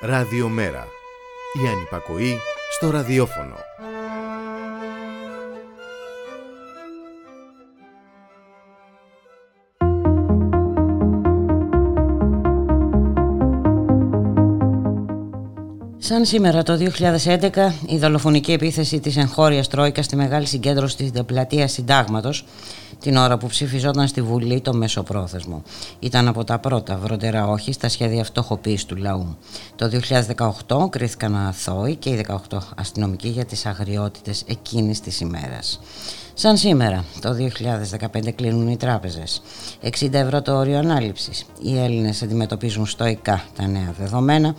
Ραδιομέρα. Η ανυπακοή στο ραδιόφωνο. Σαν σήμερα το 2011 η δολοφονική επίθεση της εγχώριας Τρόικας στη μεγάλη συγκέντρωση της πλατείας Συντάγματος την ώρα που ψηφιζόταν στη Βουλή το Μεσοπρόθεσμο. Ήταν από τα πρώτα βροντερά όχι στα σχέδια φτωχοποίησης του λαού. Το 2018 κρίθηκαν αθώοι και οι 18 αστυνομικοί για τις αγριότητες εκείνης της ημέρας. Σαν σήμερα, το 2015 κλείνουν οι τράπεζες. 60 ευρώ το όριο ανάληψης. Οι Έλληνες αντιμετωπίζουν στοικά τα νέα δεδομένα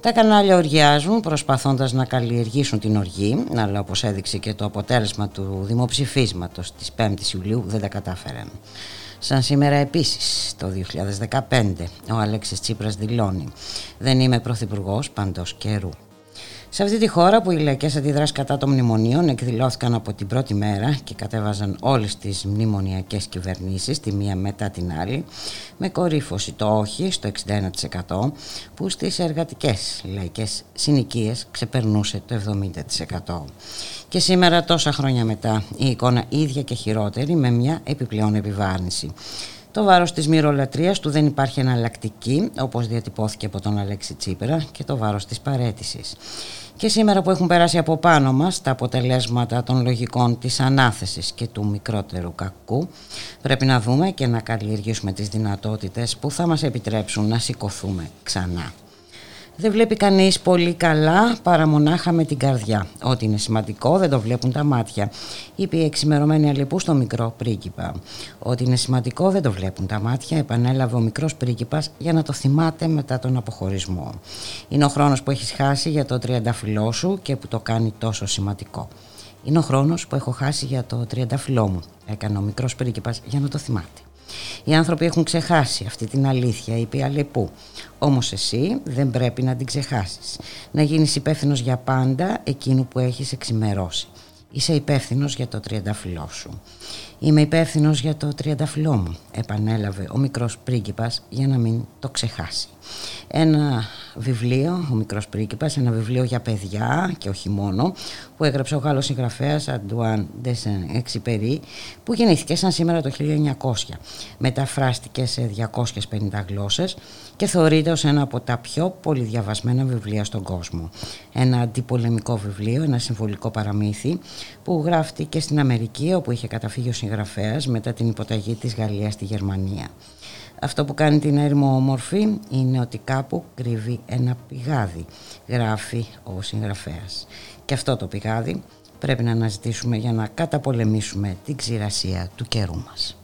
τα κανάλια οργιάζουν προσπαθώντας να καλλιεργήσουν την οργή, αλλά όπως έδειξε και το αποτέλεσμα του δημοψηφίσματος της 5ης Ιουλίου δεν τα κατάφεραν. Σαν σήμερα επίσης, το 2015, ο Αλέξης Τσίπρας δηλώνει «Δεν είμαι πρωθυπουργός παντός καιρού». Σε αυτή τη χώρα που οι λαϊκές αντιδράσει κατά των μνημονίων εκδηλώθηκαν από την πρώτη μέρα και κατέβαζαν όλες τις μνημονιακές κυβερνήσεις τη μία μετά την άλλη, με κορύφωση το όχι στο 61% που στις εργατικές λαϊκές συνοικίες ξεπερνούσε το 70%. Και σήμερα, τόσα χρόνια μετά, η εικόνα ίδια και χειρότερη με μια επιπλέον επιβάρυνση. Το βάρος της μυρολατρείας του δεν υπάρχει εναλλακτική, όπως διατυπώθηκε από τον Αλέξη Τσίπρα, και το βάρος της παρέτησης. Και σήμερα που έχουν περάσει από πάνω μας τα αποτελέσματα των λογικών της ανάθεσης και του μικρότερου κακού, πρέπει να δούμε και να καλλιεργήσουμε τις δυνατότητες που θα μας επιτρέψουν να σηκωθούμε ξανά. Δεν βλέπει κανείς πολύ καλά παρά μονάχα με την καρδιά. Ό,τι είναι σημαντικό δεν το βλέπουν τα μάτια, είπε η εξημερωμένη αλληπού στο μικρό πρίγκιπα. Ό,τι είναι σημαντικό δεν το βλέπουν τα μάτια, επανέλαβε ο μικρός πρίγκιπας για να το θυμάται μετά τον αποχωρισμό. Είναι ο χρόνος που έχεις χάσει για το τριανταφυλλό σου και που το κάνει τόσο σημαντικό. Είναι ο χρόνος που έχω χάσει για το τριανταφυλλό μου, έκανε ο μικρός πρίγκιπας για να το θυμάται. Οι άνθρωποι έχουν ξεχάσει αυτή την αλήθεια, είπε η Αλεπού. Όμως εσύ δεν πρέπει να την ξεχάσεις. Να γίνεις υπεύθυνος για πάντα εκείνου που έχεις εξημερώσει. Είσαι υπεύθυνος για το τριανταφυλλό σου. Είμαι υπεύθυνος για το τριανταφυλλό μου, επανέλαβε ο μικρός πρίγκιπας για να μην το ξεχάσει. Ένα βιβλίο, ο μικρός πρίγκιπας, ένα βιβλίο για παιδιά και όχι μόνο, που έγραψε ο Γάλλος συγγραφέας Αντουάν Ντεσεν Εξυπερί, που γεννήθηκε σαν σήμερα το 1900. Μεταφράστηκε σε 250 γλώσσες και θεωρείται ως ένα από τα πιο πολυδιαβασμένα βιβλία στον κόσμο. Ένα αντιπολεμικό βιβλίο, ένα συμβολικό παραμύθι που γράφτηκε στην Αμερική όπου είχε καταφύγει ο συγγραφέας μετά την υποταγή της Γαλλίας στη Γερμανία. Αυτό που κάνει την έρημο όμορφη είναι ότι κάπου κρύβει ένα πηγάδι, γράφει ο συγγραφέας. Και αυτό το πηγάδι πρέπει να αναζητήσουμε για να καταπολεμήσουμε την ξηρασία του καιρού μας.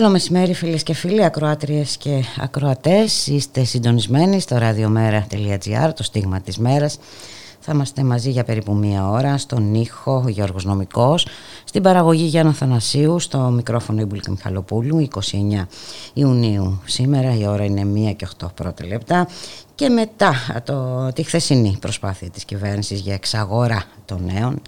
Καλό μεσημέρι φίλες και φίλοι, ακροάτριες και ακροατές. Είστε συντονισμένοι στο radiomera.gr, το στίγμα της μέρας. Θα είμαστε μαζί για περίπου μία ώρα στον ήχο Γιώργος Νομικός, στην παραγωγή Γιάννα Θανασίου, στο μικρόφωνο Ιμπουλκη Μιχαλοπούλου, 29 Ιουνίου. Σήμερα η ώρα είναι 1 και 8 πρώτα λεπτά και μετά το, τη χθεσινή προσπάθεια της κυβέρνησης για εξαγορά των νέων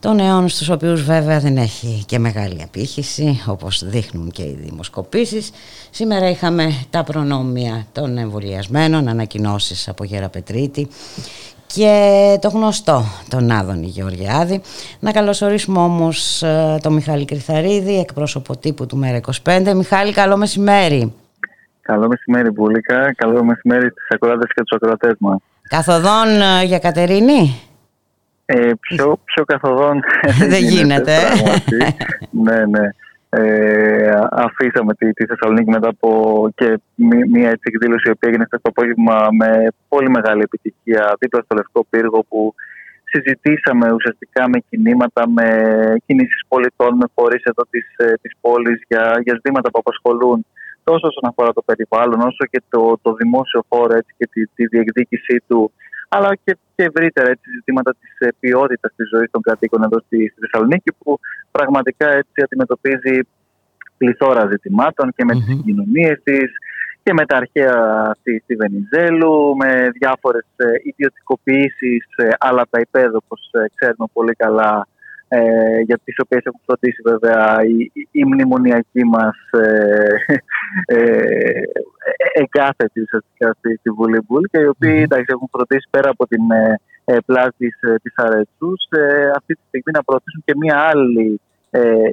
των νέων στους οποίους βέβαια δεν έχει και μεγάλη απήχηση όπως δείχνουν και οι δημοσκοπήσεις. Σήμερα είχαμε τα προνόμια των εμβολιασμένων, ανακοινώσεις από Γέρα Πετρίτη και το γνωστό τον Άδωνη Γεωργιάδη. Να καλωσορίσουμε όμως ε, τον Μιχάλη Κρυθαρίδη, εκπρόσωπο τύπου του ΜΕΡΑ25. Μιχάλη, καλό μεσημέρι. Καλό μεσημέρι, Μπουλίκα. Καλό μεσημέρι στις ακροάτες και τους ακροατές μας. Καθοδόν ε, για Κατερίνη. Ε, πιο, πιο καθοδόν δεν γίνεται. ναι, ναι. Ε, αφήσαμε τη, τη Θεσσαλονίκη μετά από και μία έτσι εκδήλωση που έγινε στο απόγευμα με πολύ μεγάλη επιτυχία δίπλα στο Λευκό Πύργο που συζητήσαμε ουσιαστικά με κινήματα, με κινήσεις πολιτών, με φορείς εδώ της, ε, της πόλης για, για ζητήματα που απασχολούν τόσο όσον αφορά το περιβάλλον όσο και το, το δημόσιο χώρο έτσι, και τη, τη διεκδίκησή του αλλά και, και ευρύτερα έτσι, ζητήματα της ε, ποιότητας της ζωής των κατοίκων εδώ στη, στη Θεσσαλονίκη, που πραγματικά έτσι αντιμετωπίζει πληθώρα ζητημάτων και με mm-hmm. τι συγκοινωνίε της και με τα αρχαία στη, στη Βενιζέλου, με διάφορες ιδιωτικοποιήσεις, ε, αλλά τα υπέδο, όπως ε, ξέρουμε πολύ καλά, ε, για τις οποίες έχουν φροντίσει βέβαια οι, οι, μνημονιακοί μας ε, ε, εγκάθετοι ουσιαστικά στη, στη Βουλή και οι οποίοι εντάξει, έχουν φροντίσει πέρα από την ε, ε πλάση της, ε, της Αρετσούς ε, αυτή τη στιγμή να προωθήσουν και μία άλλη ε,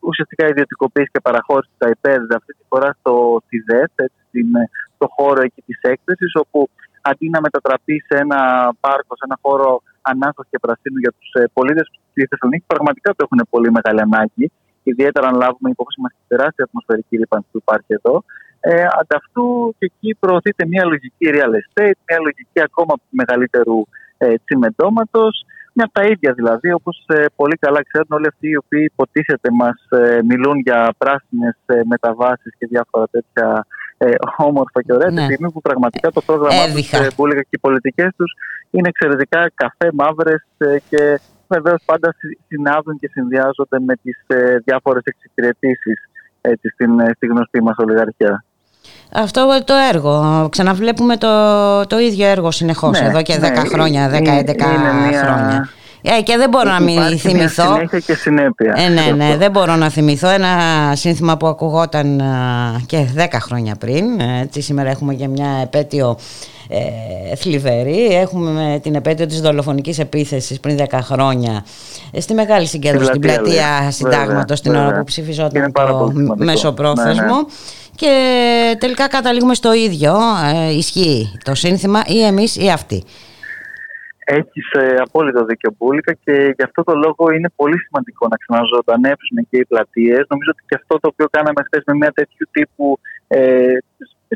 ουσιαστικά ιδιωτικοποίηση και παραχώρηση στα υπέδα αυτή τη φορά στο ΤΙΔΕΘ, στο χώρο εκεί της έκθεσης όπου αντί να μετατραπεί σε ένα πάρκο, σε ένα χώρο ανάσταση και πρασίνου για τους ε, πολίτες στη Θεσσαλονίκη, πραγματικά το έχουν πολύ μεγάλη ανάγκη. Ιδιαίτερα αν λάβουμε υπόψη μας τη τεράστια ατμοσφαιρική ρήπανση που υπάρχει εδώ. Ε, ανταυτού και εκεί προωθείται μια λογική real estate, μια λογική ακόμα μεγαλύτερου ε, τσιμεντώματος. Μια από τα ίδια δηλαδή, όπως ε, πολύ καλά ξέρουν όλοι αυτοί οι οποίοι υποτίθεται μας ε, μιλούν για πράσινες ε, μεταβάσεις και διάφορα τέτοια ε, όμορφα και ωραία, ναι. τη στιγμή που πραγματικά το πρόγραμμα τους που έλεγα και οι πολιτικές τους είναι εξαιρετικά καφέ, μαύρες ε, και βεβαίως πάντα συνάδουν και συνδυάζονται με τις ε, διάφορες εξυπηρετήσεις στην, ε, στη γνωστή μας ολιγαρχία. Αυτό το έργο. Ξαναβλέπουμε το, το ίδιο έργο συνεχώς ναι, εδώ και 10 ναι, χρόνια, 10-11 χρόνια. Ε, και δεν μπορώ να μην θυμηθώ. Συνέχεια και συνέπεια. Ε, ναι, ναι, δεν μπορώ να θυμηθώ ένα σύνθημα που ακουγόταν και 10 χρόνια πριν. Έτσι, σήμερα έχουμε για μια επέτειο ε, θλιβερή. Έχουμε την επέτειο της δολοφονικής επίθεσης πριν 10 χρόνια ε, στη μεγάλη συγκέντρωση στην πλατεία συντάγματος την ώρα που ψηφιζόταν το μεσοπρόθεσμο. Ναι, ναι. Και τελικά καταλήγουμε στο ίδιο. Ε, ισχύει το σύνθημα ή εμείς ή αυτοί. Έχεις ε, απόλυτο δίκιο, Μπούλικα, και γι' αυτό το λόγο είναι πολύ σημαντικό να ξαναζωντανεύσουν και οι πλατείες. Νομίζω ότι και αυτό το οποίο κάναμε χθες με μια τέτοιου τύπου ε,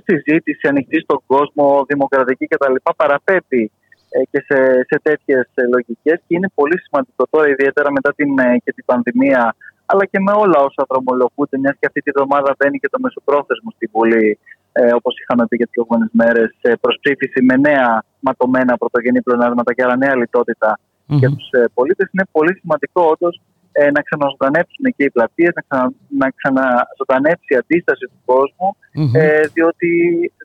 συζήτηση ανοιχτή στον κόσμο, δημοκρατική κτλ. παραπέμπει ε, και σε, σε τέτοιες λογικές και είναι πολύ σημαντικό τώρα, ιδιαίτερα μετά την, ε, και την πανδημία, αλλά και με όλα όσα δρομολογούνται, μιας και αυτή τη βδομάδα μπαίνει και το μεσοπρόθεσμο στην Βουλή ε, όπως είχαμε πει και τις προηγούμενε μέρες, προ ψήφιση με νέα ματωμένα πρωτογενή πλεονάσματα και άρα νέα λιτότητα mm-hmm. για τους ε, πολίτες. Είναι πολύ σημαντικό όντως ε, να ξαναζωντανέψουν και οι πλατείες, να, ξανα, να ξαναζωντανέψει η αντίσταση του κόσμου, mm-hmm. ε, διότι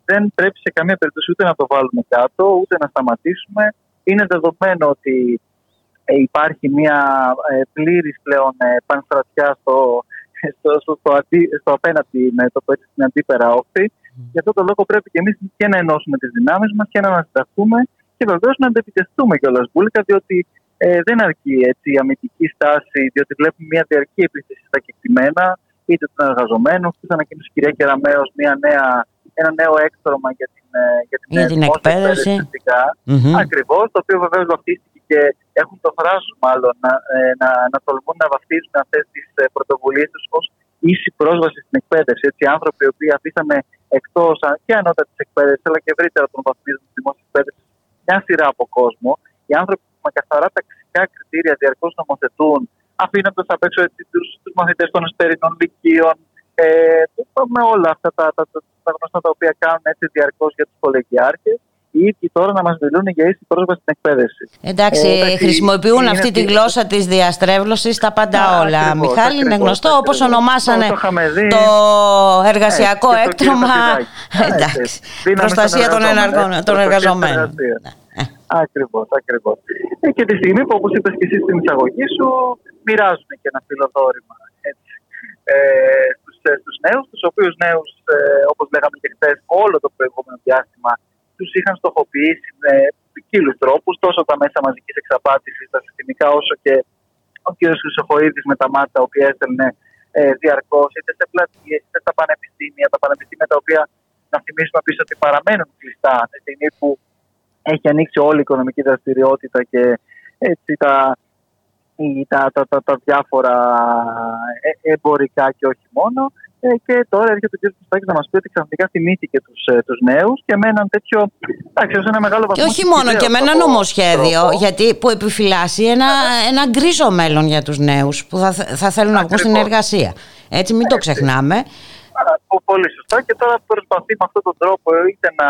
δεν πρέπει σε καμία περίπτωση ούτε να το βάλουμε κάτω, ούτε να σταματήσουμε. Είναι δεδομένο ότι ε, υπάρχει μια ε, πλήρης πλέον ε, πανστρατιά στο, στο, στο, στο, αντί, στο απέναντι, με το στην αντίπερα όχθη. Mm. Γι' αυτό το λόγο πρέπει και εμείς και να ενώσουμε τις δυνάμεις μας και να ανασταθούμε και βεβαίως να αντεπιτεθούμε κιόλας μπουλικα, διότι ε, δεν αρκεί έτσι, η αμυντική στάση, διότι βλέπουμε μια διαρκή επίθεση στα κεκτημένα, είτε των εργαζομένων, είτε ανακοίνωσε η κυρία Κεραμέο ένα νέο έκτρωμα για την, ε, για την, για την εκπαίδευση. Mm-hmm. Ακριβώς, το οποίο βεβαίως βαφτίστηκε και έχουν το θράσος μάλλον να, ε, να, να τολμούν να βαφτίζουν αυτές τις ε, πρωτοβουλίες τους ως ίση πρόσβαση στην εκπαίδευση. Έτσι, άνθρωποι οι οποίοι αφήσαμε εκτός και ανώτατης εκπαίδευσης, αλλά και ευρύτερα των βαθμίδων τη δημόσια εκπαίδευση, μια σειρά από κόσμο. Οι άνθρωποι που με καθαρά ταξικά κριτήρια διαρκώς νομοθετούν, αφήνοντας απ' έξω τους μαθητές των εσωτερικών λυκείων, Ε, με όλα αυτά τα, τα, τα, τα γνωστά τα οποία κάνουν έτσι διαρκώς για τους κολεγιάρχες οι ίδιοι τώρα να μας μιλούν για ίση πρόσβαση στην εκπαίδευση. Εντάξει, ε, χρησιμοποιούν αυτή τη γλώσσα της διαστρέβλωσης στα πάντα όλα. Ακριβώς, Μιχάλη, είναι γνωστό όπως ονομάσανε το, το εργασιακό ε, έκτρωμα. Εντάξει, προστασία των, των εργαζομένων. Ακριβώς, ακριβώς. Ε, και τη στιγμή που, όπως είπες και εσύ στην εισαγωγή σου, μοιράζουν και ένα φιλοδόρημα έτσι, ε, στους, ε, στους νέους, τους οποίους νέους, ε, όπως λέγαμε και χθες, όλο το προηγούμενο διάστημα τους είχαν στοχοποιήσει με ποικίλους τρόπους, τόσο τα μέσα μαζικής εξαπάτησης, τα συστημικά, όσο και ο κ. Χρυσοχοίδης με τα μάτια, ο οποίος έστελνε ε, διαρκώς, είτε σε πλατείες, είτε στα πανεπιστήμια, τα πανεπιστήμια τα οποία να θυμίσουμε πίσω ότι παραμένουν κλειστά τη στιγμή που έχει ανοίξει όλη η οικονομική δραστηριότητα και έτσι τα, τα, τα, τα, τα διάφορα ε, εμπορικά και όχι μόνο. Ε, και τώρα έρχεται ο κ. Κουστάκης να μας πει ότι ξαφνικά θυμήθηκε τους τους ε, νέους και με έναν τέτοιο. Εντάξει, ένα μεγάλο βαθμό. Και όχι μόνο, και με ένα νομοσχέδιο γιατί, που επιφυλάσσει ένα, ένα γκρίζο μέλλον για τους νέους που θα, θα θέλουν να βγουν στην εργασία. Έτσι, μην το ξεχνάμε. Πολύ σωστά. Και τώρα προσπαθεί με αυτόν τον τρόπο είτε να,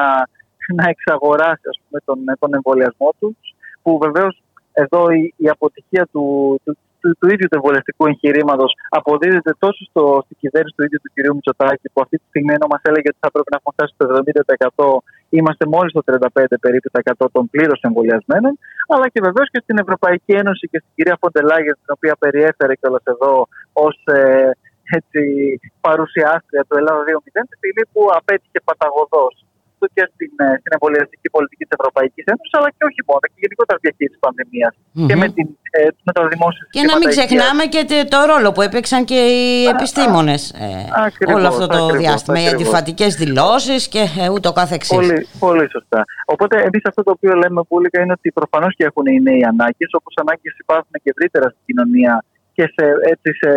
να εξαγοράσει ας πούμε, τον, τον εμβολιασμό τους, που βεβαίως εδώ η, η αποτυχία του, του, του, του ίδιου του εμβολιαστικού εγχειρήματος αποδίδεται τόσο στο, στην κυβέρνηση του ίδιου του κ. Μητσοτάκη, που αυτή τη στιγμή ενώ μας έλεγε ότι θα πρέπει να έχουμε φτάσει στο 70%, είμαστε μόλις στο 35% περίπου των πλήρως εμβολιασμένων, αλλά και βεβαίως και στην Ευρωπαϊκή Ένωση και στην κυρία Φοντελάγια, την οποία περιέφερε κιόλας εδώ ως ε, έτσι, παρουσιάστρια του Ελλάδα 2.0, τη στιγμή που απέτυχε παταγωδός και στην, ε, στην εμβολιαστική πολιτική της Ευρωπαϊκής Ένωσης, αλλά και όχι μόνο, και γενικότερα διαχείριση της πανδημίας mm-hmm. και με, την, ε, με τα δημόσια Και να μην ξεχνάμε και το ρόλο που έπαιξαν και οι επιστήμονες ε, όλο αυτό το ακριβώς, διάστημα. Οι αντιφατικές δηλώσεις και ε, ούτω καθεξής. Πολύ, πολύ σωστά. Οπότε, εμείς αυτό το οποίο λέμε πουλικά είναι ότι προφανώς και έχουν οι νέοι ανάγκες, όπως ανάγκες υπάρχουν και ευρύτερα στην κοινωνία και σε, έτσι, σε,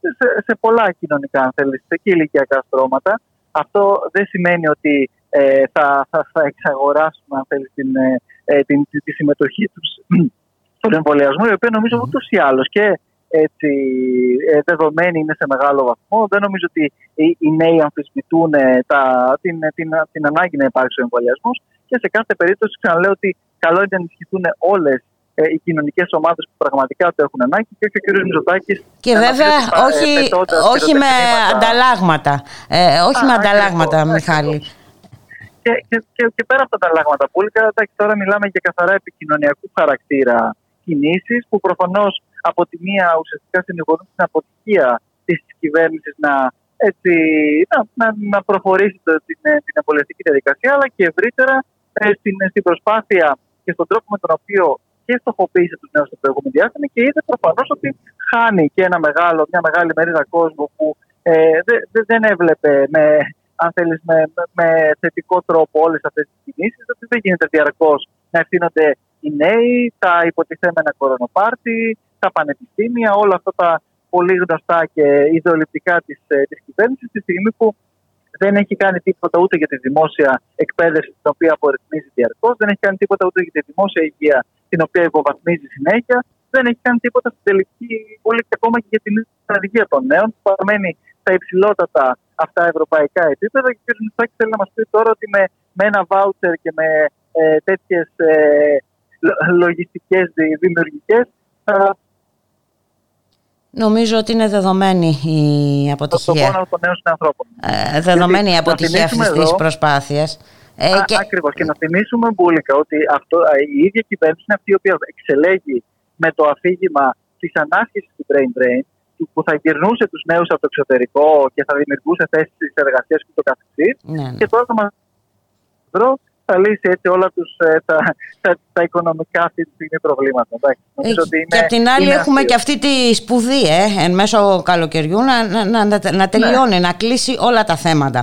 σε, σε πολλά κοινωνικά, αν θέλεις, και ηλικιακά στρώματα. Αυτό δεν σημαίνει ότι ε, θα, θα, θα εξαγοράσουμε αν θέλεις, την, ε, ε την, τη, τη συμμετοχή τους στον εμβολιασμό, η οποία νομίζω ούτως ή άλλως και έτσι, ε, δεδομένη είναι σε μεγάλο βαθμό. Δεν νομίζω ότι οι, οι νέοι αμφισβητούν τα, την, την, την, ανάγκη να υπάρξει ο εμβολιασμός και σε κάθε περίπτωση ξαναλέω ότι καλό είναι να ενισχυθούν όλες ε, οι κοινωνικές ομάδες που πραγματικά το έχουν ανάγκη και όχι ο κ. Μητσοτάκης. Και βέβαια όχι, όχι με ανταλλάγματα. Ε, όχι με ανταλλάγματα, Μιχάλη. Και, και, και, και πέρα από τα ανταλλάγματα που τώρα μιλάμε για καθαρά επικοινωνιακού χαρακτήρα κινήσεις που προφανώς από τη μία ουσιαστικά συνηγορούν στην αποτυχία της κυβέρνησης να, έτσι, να, να, να προχωρήσει το, την, την απολυευτική διαδικασία, αλλά και ευρύτερα ε, στην, στην προσπάθεια και στον τρόπο με τον οποίο και στοχοποίησε τους νέους στο προηγούμενο διάστημα και είδε προφανώς ότι χάνει και ένα μεγάλο, μια μεγάλη μερίδα κόσμου που ε, δεν, δεν έβλεπε με αν θέλεις, με, με θετικό τρόπο όλες αυτές τις κινήσεις, ότι δεν γίνεται διαρκώς να ευθύνονται οι νέοι, τα υποτιθέμενα κορονοπάρτι, τα πανεπιστήμια, όλα αυτά τα πολύ γνωστά και ιδεολειπτικά της της ε, κυβέρνησης, τη στιγμή που δεν έχει κάνει τίποτα ούτε για τη δημόσια εκπαίδευση, την οποία απορριθμίζει διαρκώς, δεν έχει κάνει τίποτα ούτε για τη δημόσια υγεία, την οποία υποβαθμίζει συνέχεια, δεν έχει κάνει τίποτα στην τελική, πολύ και ακόμα και για την υγεία των νέων, που παραμένει στα υψηλότατα αυτά ευρωπαϊκά επίπεδα. Και ο κ. Μητσάκης θέλει να μας πει τώρα ότι με, με ένα βάουτσερ και με ε, τέτοιες ε, λογιστικές δημιουργικές Νομίζω ότι είναι δεδομένη η αποτυχία. Το των νέων ανθρώπων. Ε, δεδομένη η αποτυχία αυτής της προσπάθειας. Ε, και... Ακριβώς. Και να θυμίσουμε, Μπούλικα, ότι αυτό, η ίδια κυβέρνηση είναι αυτή η οποία εξελέγει με το αφήγημα της ανάσχεσης του brain drain που θα γυρνούσε τους νέους από το εξωτερικό και θα δημιουργούσε θέσεις εργασία και το καθεξή. Ναι, ναι. Και τώρα θα μας θα λύσει έτσι όλα τους, ε, τα, τα, τα, οικονομικά αυτή τη στιγμή προβλήματα. Εντάξει, ε, ότι είναι, και απ' την άλλη έχουμε και αυτή τη σπουδή ε, εν μέσω καλοκαιριού να, να, να, να τελειώνει, ναι. να κλείσει όλα τα θέματα.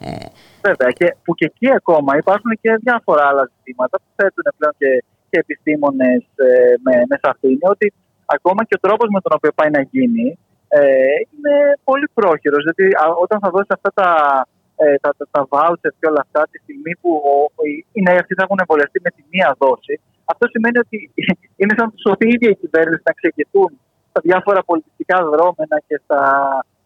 Ε. Βέβαια και που και εκεί ακόμα υπάρχουν και διάφορα άλλα ζητήματα που θέτουν πλέον και, και επιστήμονες ε, με, με σαφήνεια ότι ακόμα και ο τρόπος με τον οποίο πάει να γίνει ε, είναι πολύ πρόχειρος. Δηλαδή, όταν θα δώσει αυτά τα, ε, τα, τα, τα voucher και όλα αυτά, τη στιγμή που οι νέοι αυτοί θα έχουν εμβολιαστεί με τη μία δόση, αυτό σημαίνει ότι είναι σαν να του η ίδια η κυβέρνηση να ξεκινούν στα διάφορα πολιτιστικά δρόμενα και στα,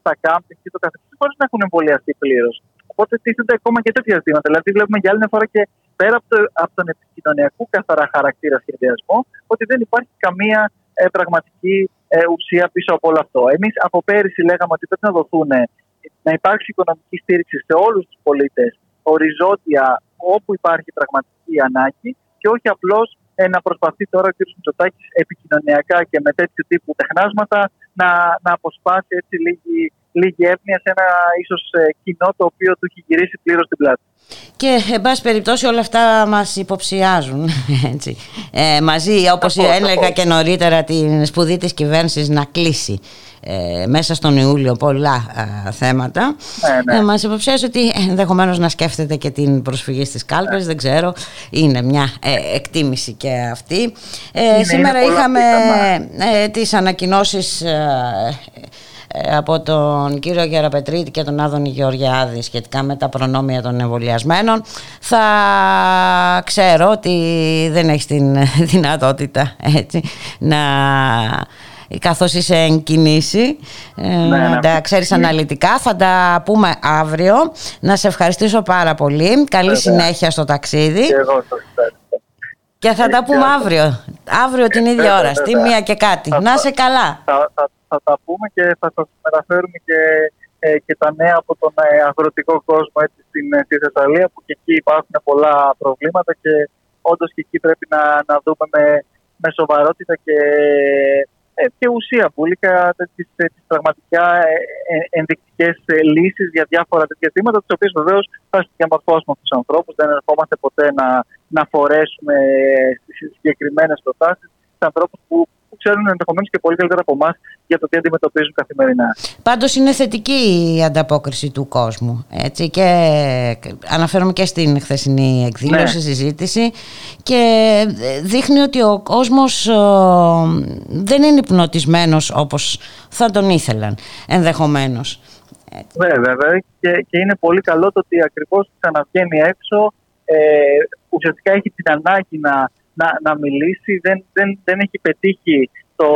στα κάμπινγκ και το καθεξής, χωρίς να έχουν εμβολιαστεί πλήρως. Οπότε τίθενται ακόμα και τέτοια ζητήματα. Δηλαδή, βλέπουμε για άλλη μια φορά και πέρα από, το, από τον επικοινωνιακό καθαρά χαρακτήρα σχεδιασμό, ότι δεν υπάρχει καμία ε, πραγματική ε, ουσία πίσω από όλο αυτό. Εμείς από πέρυσι λέγαμε ότι πρέπει να δοθούν να υπάρξει οικονομική στήριξη σε όλους τους πολίτες οριζόντια όπου υπάρχει πραγματική ανάγκη και όχι απλώς ε, να προσπαθεί τώρα ο κ. Μητσοτάκης επικοινωνιακά και με τέτοιου τύπου τεχνάσματα να, να αποσπάσει έτσι λίγη, λίγη εύνοια σε ένα ίσως ε, κοινό το οποίο του έχει γυρίσει πλήρως την πλάτη. Και, εν πάση περιπτώσει, όλα αυτά μας υποψιάζουν. Έτσι. Ε, μαζί, όπως έλεγα και νωρίτερα, την σπουδή της κυβέρνησης να κλείσει ε, μέσα στον Ιούλιο πολλά ε, θέματα. Ναι, ναι. Ε, μας υποψιάζει ότι ενδεχομένως να σκέφτεται και την προσφυγή στις κάλπες, ναι. δεν ξέρω, είναι μια ε, εκτίμηση και αυτή. Ε, σήμερα είχαμε ε, τις ανακοινώσεις ε, από τον κύριο Γεραπετρίτη και τον Άδωνη Γεωργιάδη σχετικά με τα προνόμια των εμβολιασμένων θα ξέρω ότι δεν έχεις την δυνατότητα έτσι, να καθώς είσαι εν κινήσει ε, ναι, ναι, τα ξέρεις αναλυτικά. Θα τα πούμε αύριο. Να σε ευχαριστήσω πάρα πολύ. Καλή συνέχεια στο ταξίδι. Και εγώ και θα τα πούμε αύριο. Αύριο την ίδια ώρα στη μία και κάτι. να είσαι καλά. θα τα πούμε και θα σας μεταφέρουμε και, ε, και τα νέα από τον ε, αγροτικό κόσμο έτσι, στην, ε, στη Θεσσαλία που και εκεί υπάρχουν πολλά προβλήματα και όντως και εκεί πρέπει να, να δούμε με, με σοβαρότητα και, ε, και ουσία πουλικά τις, τις πραγματικά ενδεικτικές λύσεις για διάφορα τέτοια θέματα τις οποίες βεβαίως θα διαμορφώσουμε τους ανθρώπους. Δεν ερχόμαστε ποτέ να, να φορέσουμε στις συγκεκριμένες προτάσεις. Σε ανθρώπους που που ξέρουν ενδεχομένως και πολύ καλύτερα από εμάς για το τι αντιμετωπίζουν καθημερινά. Πάντως είναι θετική η ανταπόκριση του κόσμου. Έτσι, και αναφέρομαι και στην χθεσινή εκδήλωση, ναι. συζήτηση και δείχνει ότι ο κόσμος δεν είναι υπνοτισμένος όπως θα τον ήθελαν ενδεχομένως. Ναι, βέβαια. Και, και είναι πολύ καλό το ότι ακριβώς ξαναβγαίνει έξω, ε, ουσιαστικά έχει την ανάγκη να να, να μιλήσει. Δεν, δεν, δεν έχει πετύχει το,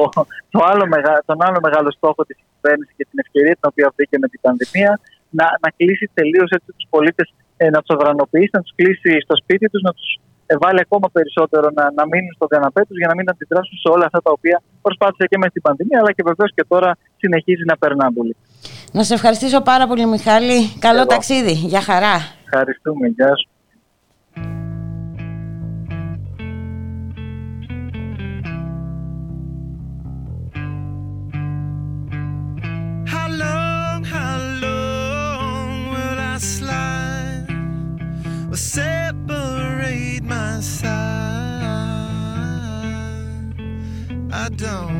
το άλλο μεγα, τον άλλο μεγάλο στόχο της κυβέρνησης και την ευκαιρία την οποία βρήκε με την πανδημία να, να κλείσει τελείως τους πολίτες, ε, να τους αδρανοποιήσει, να τους κλείσει στο σπίτι τους, να τους βάλει ακόμα περισσότερο να, να μείνουν στο καναπέ τους για να μην αντιδράσουν σε όλα αυτά τα οποία προσπάθησε και μες την πανδημία, αλλά και βεβαίως και τώρα συνεχίζει να περνά πολύ. Να σε ευχαριστήσω πάρα πολύ, Μιχάλη. Καλό ταξίδι. Γεια χαρά. Ευχαριστούμε. Γεια σου. don't.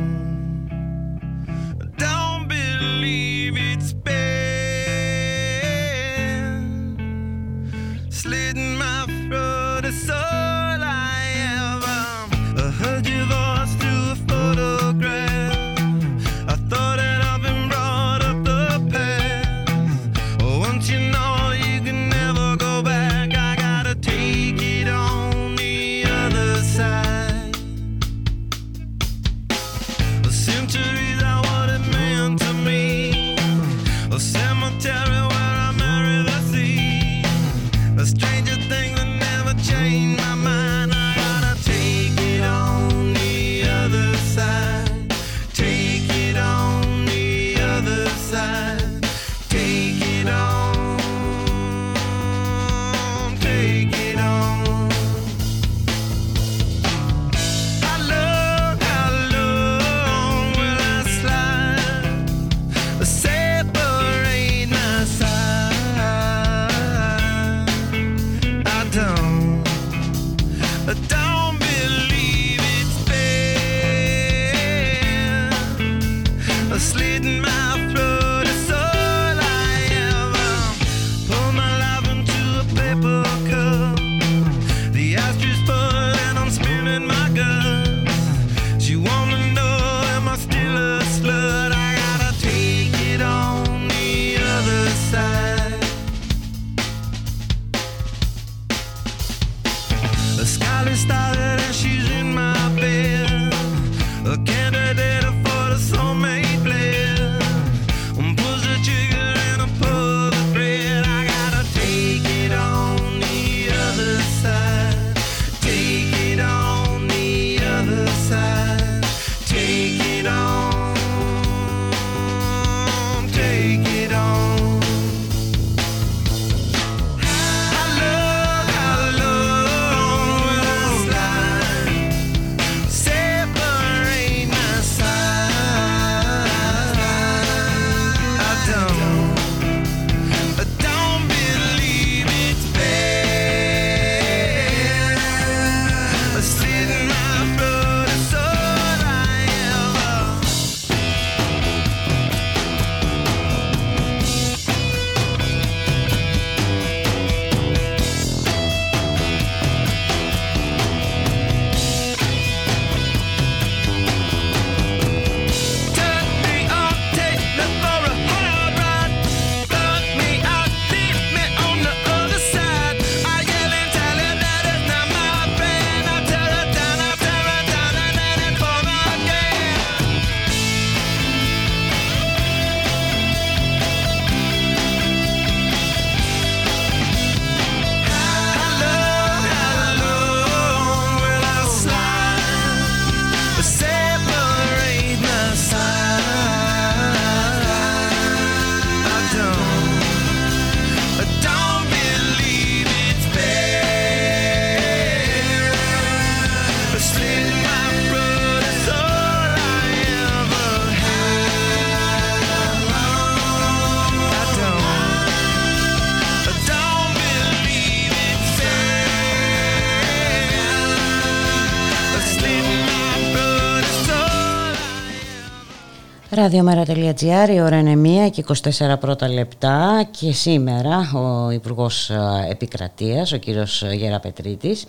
Ραδιομέρα.gr, η ώρα είναι 1 και 24 πρώτα λεπτά και σήμερα ο Υπουργός Επικρατείας, ο κύριος Γεραπετρίτης,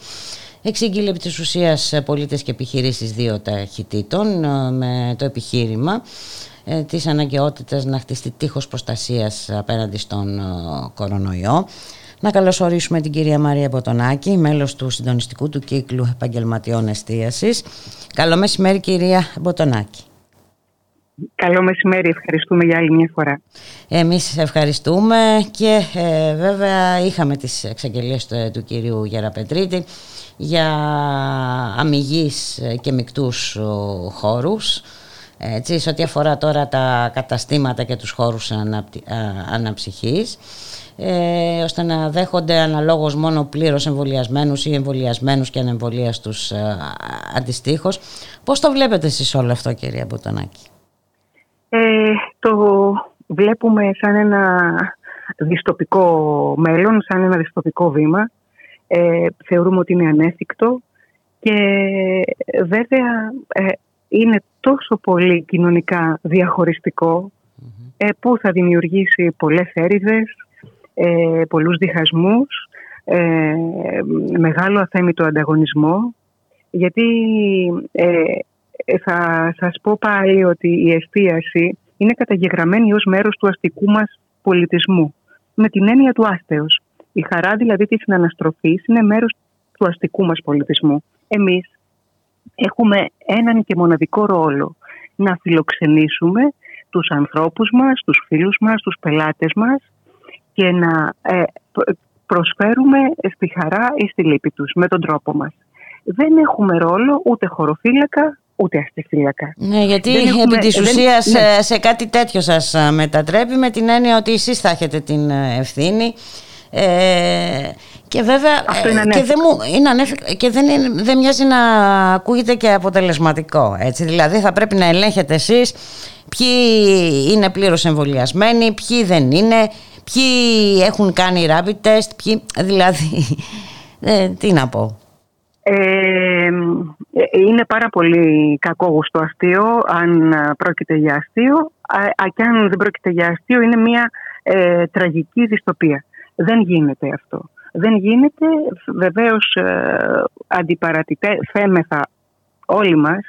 εξήγηλε επί της ουσίας πολίτες και επιχειρήσεις δύο ταχυτήτων με το επιχείρημα ε, της αναγκαιότητας να χτιστεί τείχος προστασίας απέναντι στον ε, κορονοϊό. Να καλωσορίσουμε την κυρία Μαρία Μποτονάκη, μέλος του συντονιστικού του κύκλου επαγγελματιών εστίασης. Καλό μεσημέρι κυρία Μποτονάκη. Καλό μεσημέρι, ευχαριστούμε για άλλη μια φορά. Εμείς ευχαριστούμε και ε, βέβαια είχαμε τις εξαγγελίες του, του κυρίου Γεραπετρίτη για αμυγείς και μικτούς χώρους έτσι, σε ό,τι αφορά τώρα τα καταστήματα και τους χώρους αναπτυ... αναψυχής ε, ώστε να δέχονται αναλόγως μόνο πλήρως εμβολιασμένους ή εμβολιασμένους και ανεμβολίαστους ε, αντιστοίχως. Πώς το βλέπετε εσείς όλο αυτό κυρία Μπουτονάκη; Ε, το βλέπουμε σαν ένα δυστοπικό μέλλον, σαν ένα δυστοπικό βήμα. Ε, θεωρούμε ότι είναι ανέφικτο και βέβαια ε, είναι τόσο πολύ κοινωνικά ε, που θα δημιουργήσει πολλές έρηδες, ε, πολλούς διχασμούς, ε, μεγάλο αθέμητο ανταγωνισμό. Γιατί ε, θα σας πω πάλι ότι η εστίαση είναι καταγεγραμμένη ως μέρος του αστικού μας πολιτισμού με την έννοια του άστεως. Η χαρά δηλαδή της συναναστροφής είναι μέρος του αστικού μας πολιτισμού. Εμείς έχουμε έναν και μοναδικό ρόλο να φιλοξενήσουμε τους ανθρώπους μας, τους φίλους μας, τους πελάτες μας και να ε, προσφέρουμε στη χαρά ή στη λύπη τους με τον τρόπο μας. Δεν έχουμε ρόλο ούτε χωροφύλακα ούτε αστεφύλακα. Ναι, γιατί επί της ουσίας ναι. σε κάτι τέτοιο σας μετατρέπει με την έννοια ότι εσείς θα έχετε την ευθύνη ε, και βέβαια Αυτό είναι και, δεν, μου, είναι και δεν, είναι, δεν μοιάζει να ακούγεται και αποτελεσματικό. Έτσι. Δηλαδή θα πρέπει να ελέγχετε εσείς ποιοι είναι πλήρως εμβολιασμένοι, ποιοι δεν είναι, ποιοι έχουν κάνει rapid test, ποιοι, δηλαδή ε, τι να πω. Ε, είναι πάρα πολύ κακόγουστο αστείο αν πρόκειται για αστείο και αν δεν πρόκειται για αστείο είναι μια ε, τραγική δυστοπία. Δεν γίνεται αυτό. Δεν γίνεται, βεβαίως ε, αντιπαρατηθέμεθα όλοι μας.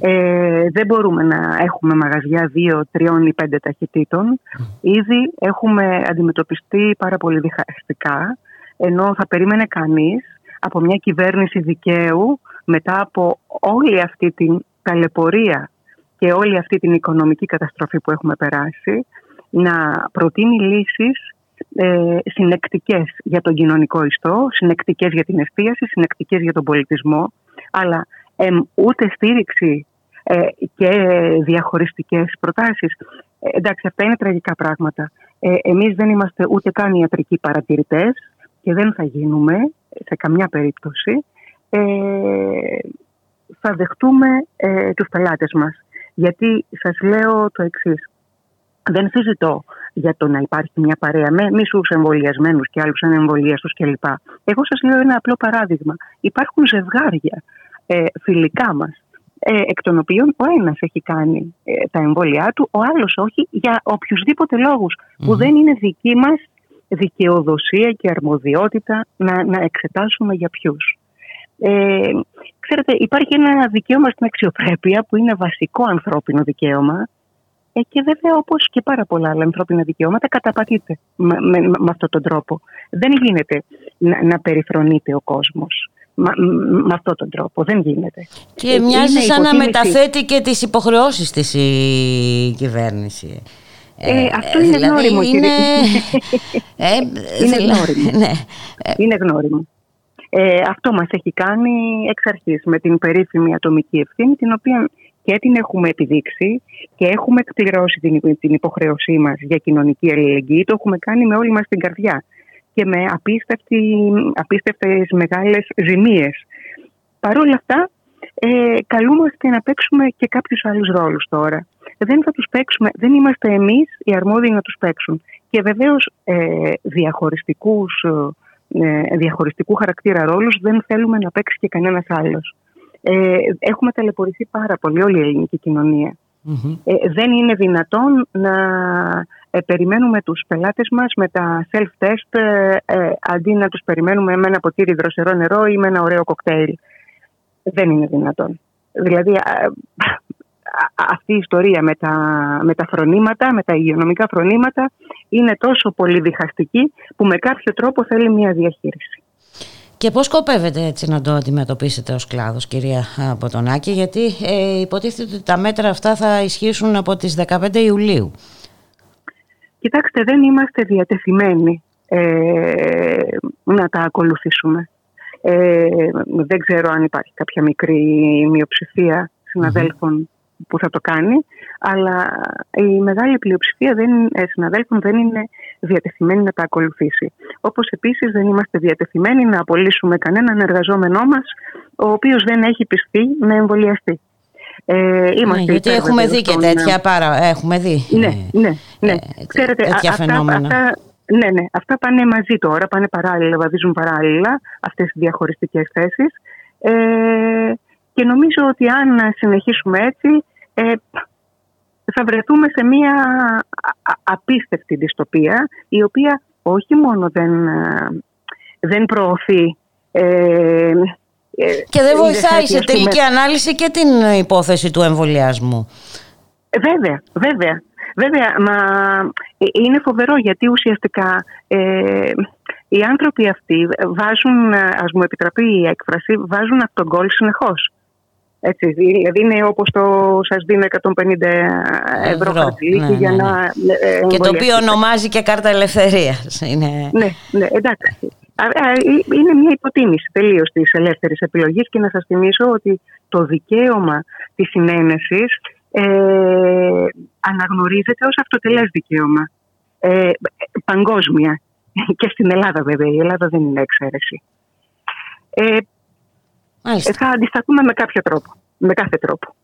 Ε, δεν μπορούμε να έχουμε μαγαζιά δύο, τριών ή πέντε ταχυτήτων. Ήδη έχουμε αντιμετωπιστεί πάρα πολύ διχαστικά, ενώ θα περίμενε κανείς από μια κυβέρνηση δικαίου μετά από όλη αυτή την ταλαιπωρία και όλη αυτή την οικονομική καταστροφή που έχουμε περάσει να προτείνει λύσεις ε, συνεκτικές για τον κοινωνικό ιστό, συνεκτικές για την εστίαση, συνεκτικές για τον πολιτισμό, αλλά ε, ούτε στήριξη ε, και διαχωριστικές προτάσεις. Ε, εντάξει, αυτά είναι τραγικά πράγματα. Ε, εμείς δεν είμαστε ούτε καν ιατρικοί παρατηρητές και δεν θα γίνουμε σε καμιά περίπτωση. Ε, θα δεχτούμε ε, τους πελάτες μας. Γιατί σας λέω το εξής. Δεν συζητώ για το να υπάρχει μια παρέα με μισούς εμβολιασμένους και άλλους ανεμβολίαστους κλπ. Εγώ σας λέω ένα απλό παράδειγμα. Υπάρχουν ζευγάρια ε, φιλικά μας, ε, εκ των οποίων ο ένας έχει κάνει ε, τα εμβόλια του, ο άλλος όχι, για οποιουσδήποτε που δεν είναι δική μας δικαιοδοσία και αρμοδιότητα να, να εξετάσουμε για ποιους. Ε, ξέρετε, υπάρχει ένα δικαίωμα στην αξιοπρέπεια που είναι βασικό ανθρώπινο δικαίωμα ε, και βέβαια, όπως και πάρα πολλά άλλα ανθρώπινα δικαιώματα, καταπατείται με, με, με αυτόν τον τρόπο. Δεν γίνεται να, να περιφρονείται ο κόσμος με αυτόν τον τρόπο. Δεν γίνεται. Και ε, μοιάζει σαν να μεταθέτει και τις υποχρεώσεις της η κυβέρνηση. Ε, ε αυτό είναι δηλαδή γνώριμο, είναι... ε, είναι γνώριμο. ναι. Είναι γνώριμο. Ε, αυτό μας έχει κάνει εξ αρχής με την περίφημη ατομική ευθύνη την οποία και την έχουμε επιδείξει και έχουμε εκπληρώσει την, την υποχρέωσή μας για κοινωνική αλληλεγγύη. Το έχουμε κάνει με όλη μας την καρδιά και με απίστευτες μεγάλες ζημίες. Παρ' όλα αυτά, ε, καλούμαστε να παίξουμε και κάποιους άλλους ρόλους τώρα. Δεν θα τους παίξουμε, δεν είμαστε εμείς οι αρμόδιοι να τους παίξουν. Και βεβαίως ε, διαχωριστικούς, ε, διαχωριστικού χαρακτήρα ρόλους δεν θέλουμε να παίξει και κανένας άλλος. Ε, έχουμε ταλαιπωρηθεί πάρα πολύ όλη η ελληνική κοινωνία δεν είναι δυνατόν να περιμένουμε τους πελάτες μας με τα self-test αντί να τους περιμένουμε με ένα ποτήρι δροσερό νερό ή με ένα ωραίο κοκτέιλ. Δεν είναι δυνατόν. Δηλαδή αυτή η ιστορία με τα, με τα φρονήματα, με τα υγειονομικά φρονήματα είναι τόσο πολύ διχαστική που με κάποιο τρόπο θέλει μια διαχείριση. Και πώς σκοπεύετε έτσι να το αντιμετωπίσετε ως κλάδος κυρία Ποτονάκη γιατί ε, υποτίθεται ότι τα μέτρα αυτά θα ισχύσουν από τις 15 Ιουλίου. Κοιτάξτε δεν είμαστε διατεθειμένοι ε, να τα ακολουθήσουμε. Ε, δεν ξέρω αν υπάρχει κάποια μικρή μειοψηφία που θα το κάνει, αλλά η μεγάλη πλειοψηφία δεν, ε, συναδέλφων δεν είναι διατεθειμένη να τα ακολουθήσει. Όπως επίσης δεν είμαστε διατεθειμένοι να απολύσουμε κανέναν εργαζόμενό μας, ο οποίος δεν έχει πιστεί να εμβολιαστεί. Ε, είμαστε ναι, γιατί έχουμε δει και τέτοια πάρα. Έχουμε δει. Ναι, ναι, ναι. Ε, Ξέρετε, τέτοια αυτά, φαινόμενα. Αυτά, ναι, ναι, αυτά πάνε μαζί τώρα, πάνε παράλληλα, βαδίζουν παράλληλα αυτές οι διαχωριστικές θέσεις. Ε, και νομίζω ότι αν συνεχίσουμε έτσι ε, θα βρεθούμε σε μια απίστευτη δυστοπία η οποία όχι μόνο δεν, ε, δεν προωθεί ε, και δεν βοηθάει σε τελική ανάλυση και την υπόθεση του εμβολιασμού. Βέβαια, βέβαια. Βέβαια, μα είναι φοβερό γιατί ουσιαστικά οι άνθρωποι αυτοί βάζουν, ας μου επιτραπεί η έκφραση, βάζουν από τον κόλ συνεχώς. Έτσι, δηλαδή είναι όπως το σας δίνω 150 ευρώ χαρτί ναι, για ναι, να ναι. Ε, Και το οποίο ονομάζει και κάρτα ελευθερίας. Είναι... Ναι, ναι, εντάξει. Είναι μια υποτίμηση τελείως της ελεύθερης επιλογής και να σας θυμίσω ότι το δικαίωμα της συνένεσης ε, αναγνωρίζεται ως αυτοτελές δικαίωμα. Ε, παγκόσμια. Και στην Ελλάδα, βέβαια. Η Ελλάδα δεν είναι εξαίρεση. Ε, Μάλιστα. θα αντισταθούμε με κάποιο τρόπο, με κάθε τρόπο.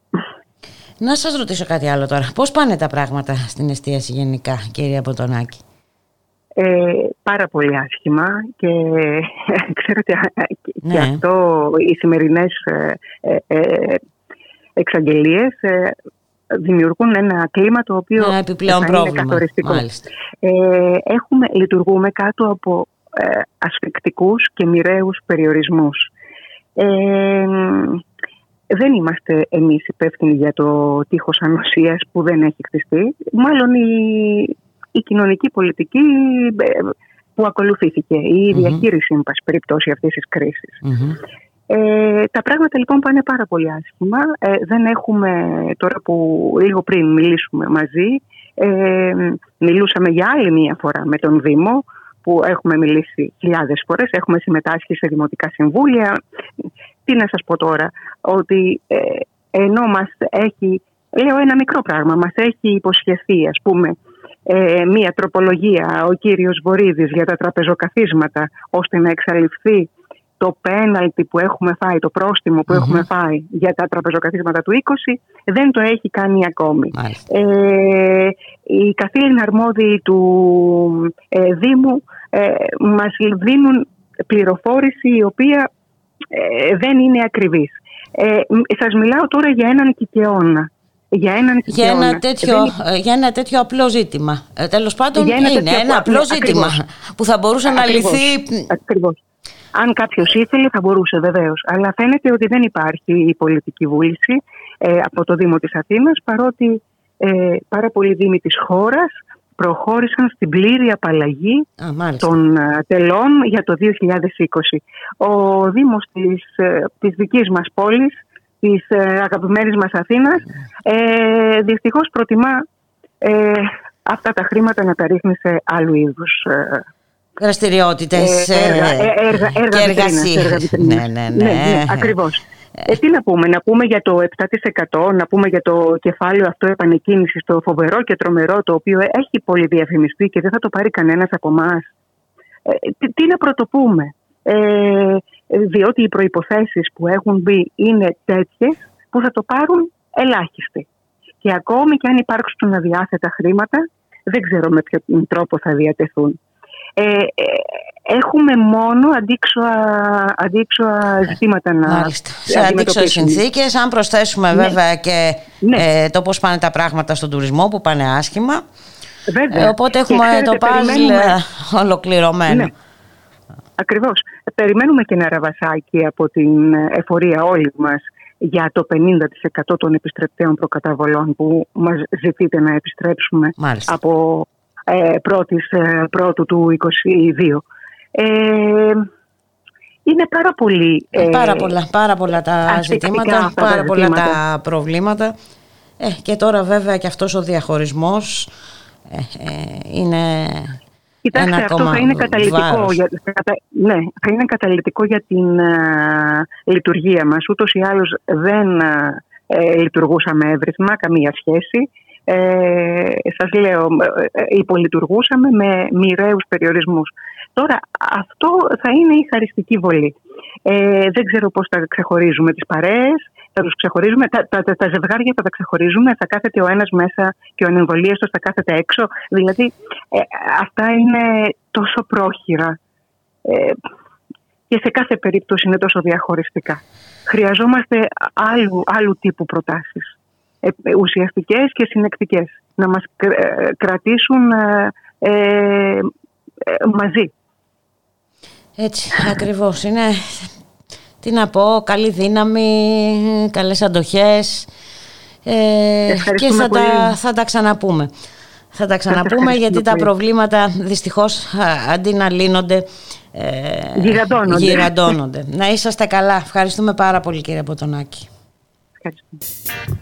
Να σας ρωτήσω κάτι άλλο τώρα. Πώς πάνε τα πράγματα στην εστίαση γενικά, κυρία Ποτονάκη. Ε, πάρα πολύ άσχημα και ξέρετε και ναι. αυτό οι σημερινές ε, ε, ε εξαγγελίες ε, δημιουργούν ένα κλίμα το οποίο ένα επιπλέον θα είναι καθοριστικό. έχουμε, λειτουργούμε κάτω από ασφικτικούς και μοιραίους περιορισμούς. Ε, δεν είμαστε εμείς υπεύθυνοι για το τείχος ανοσίας που δεν έχει χτιστεί. Μάλλον η, η κοινωνική πολιτική ε, που ακολουθήθηκε, η διαχείριση, εν πάση περιπτώσει, αυτής της κρίσης. Ε, τα πράγματα λοιπόν πάνε πάρα πολύ άσχημα. Ε, δεν έχουμε, τώρα που λίγο πριν μιλήσουμε μαζί, ε, μιλούσαμε για άλλη μία φορά με τον Δήμο, που έχουμε μιλήσει χιλιάδες φορές, έχουμε συμμετάσχει σε δημοτικά συμβούλια. Τι να σας πω τώρα, ότι ε, ενώ μας έχει, λέω ένα μικρό πράγμα, μας έχει υποσχεθεί ας πούμε ε, μία τροπολογία ο κύριος Βορύδης για τα τραπεζοκαθίσματα ώστε να εξαλειφθεί το πέναλτι που έχουμε φάει, το πρόστιμο που έχουμε φάει για τα τραπεζοκαθίσματα του 20 δεν το έχει κάνει ακόμη. Ε, οι καθήλυνα αρμόδιοι του ε, Δήμου ε, μας δίνουν πληροφόρηση η οποία ε, δεν είναι ακριβής. Ε, σας μιλάω τώρα για έναν κικαιώνα. Για, έναν για, ένα τέτοιο, δεν... για ένα τέτοιο απλό ζήτημα. Ε, τέλος πάντων ένα είναι ένα απλό ζήτημα που θα μπορούσε να λυθεί... Ακριβώς. Αν κάποιος ήθελε θα μπορούσε βεβαίως. Αλλά φαίνεται ότι δεν υπάρχει η πολιτική βούληση ε, από το Δήμο της Αθήνας παρότι ε, πάρα πολλοί δήμοι της χώρας προχώρησαν στην πλήρη απαλλαγή των ε, τελών για το 2020. Ο Δήμος της, ε, της δικής μας πόλης, της ε, αγαπημένης μας Αθήνας, ε, δυστυχώς προτιμά ε, αυτά τα χρήματα να τα ρίχνει σε άλλου είδους δραστηριότητες έργα, έργα, έργα, και εργασίες. Ναι, ναι, ναι, ναι, ναι, ακριβώς. Ε, τι να πούμε, να πούμε για το 7%, να πούμε για το κεφάλαιο αυτό επανεκκίνησης, το φοβερό και τρομερό, το οποίο έχει πολύ διαφημιστεί και δεν θα το πάρει κανένας από εμάς. Ε, τι, να πρωτοπούμε; Ε, διότι οι προϋποθέσεις που έχουν μπει είναι τέτοιες που θα το πάρουν ελάχιστοι. Και ακόμη και αν υπάρξουν αδιάθετα χρήματα, δεν ξέρω με ποιο τρόπο θα διατεθούν. Ε, ε έχουμε μόνο αντίξωα, αντίξωα ζητήματα να Μάλιστα. Σε αντίξωες συνθήκες, αν προσθέσουμε ναι. βέβαια και ναι. ε, το πώς πάνε τα πράγματα στον τουρισμό που πάνε άσχημα. Βέβαια. Ε, οπότε έχουμε το παζλ ολοκληρωμένο. Ναι. Ακριβώς. Περιμένουμε και ένα ραβασάκι από την εφορία όλοι μας για το 50% των επιστρεπτέων προκαταβολών που μας ζητείτε να επιστρέψουμε από ε, πρώτης, ε, πρώτου του 2022. Ε, είναι πάρα πολύ... Ε, πάρα, πολλά, πάρα πολλά τα ζητήματα, πάρα πολλά τα προβλήματα. Ε, και τώρα βέβαια και αυτός ο διαχωρισμός ε, είναι Κοιτάξτε, ένα αυτό θα είναι, καταλητικό για, ναι, θα είναι καταλητικό για την λειτουργία μας. Ούτως ή άλλως δεν ε, λειτουργούσαμε εύρυθμα, καμία σχέση. Ε, σας λέω, υπολειτουργούσαμε με μοιραίους περιορισμούς. Τώρα αυτό θα είναι η χαριστική βολή. Ε, δεν ξέρω πώς θα ξεχωρίζουμε τις παρέες, θα τους ξεχωρίζουμε, τα, τα, τα, τα ζευγάρια θα τα ξεχωρίζουμε, θα κάθεται ο ένας μέσα και ο ανεμβολίαστος θα κάθεται έξω. Δηλαδή ε, αυτά είναι τόσο πρόχειρα ε, και σε κάθε περίπτωση είναι τόσο διαχωριστικά. Χρειαζόμαστε άλλου, άλλου τύπου προτάσεις, ε, ουσιαστικές και συνεκτικές, να μας ε, κρατήσουν ε, μαζί. Έτσι, ακριβώς. Είναι, τι να πω, καλή δύναμη, καλές αντοχές ε, και θα τα, θα τα ξαναπούμε. Θα τα ξαναπούμε γιατί τα προβλήματα δυστυχώς αντί να λύνονται ε, γυραντώνονται. να είσαστε καλά. Ευχαριστούμε πάρα πολύ κύριε Ποτονάκη. Ευχαριστώ.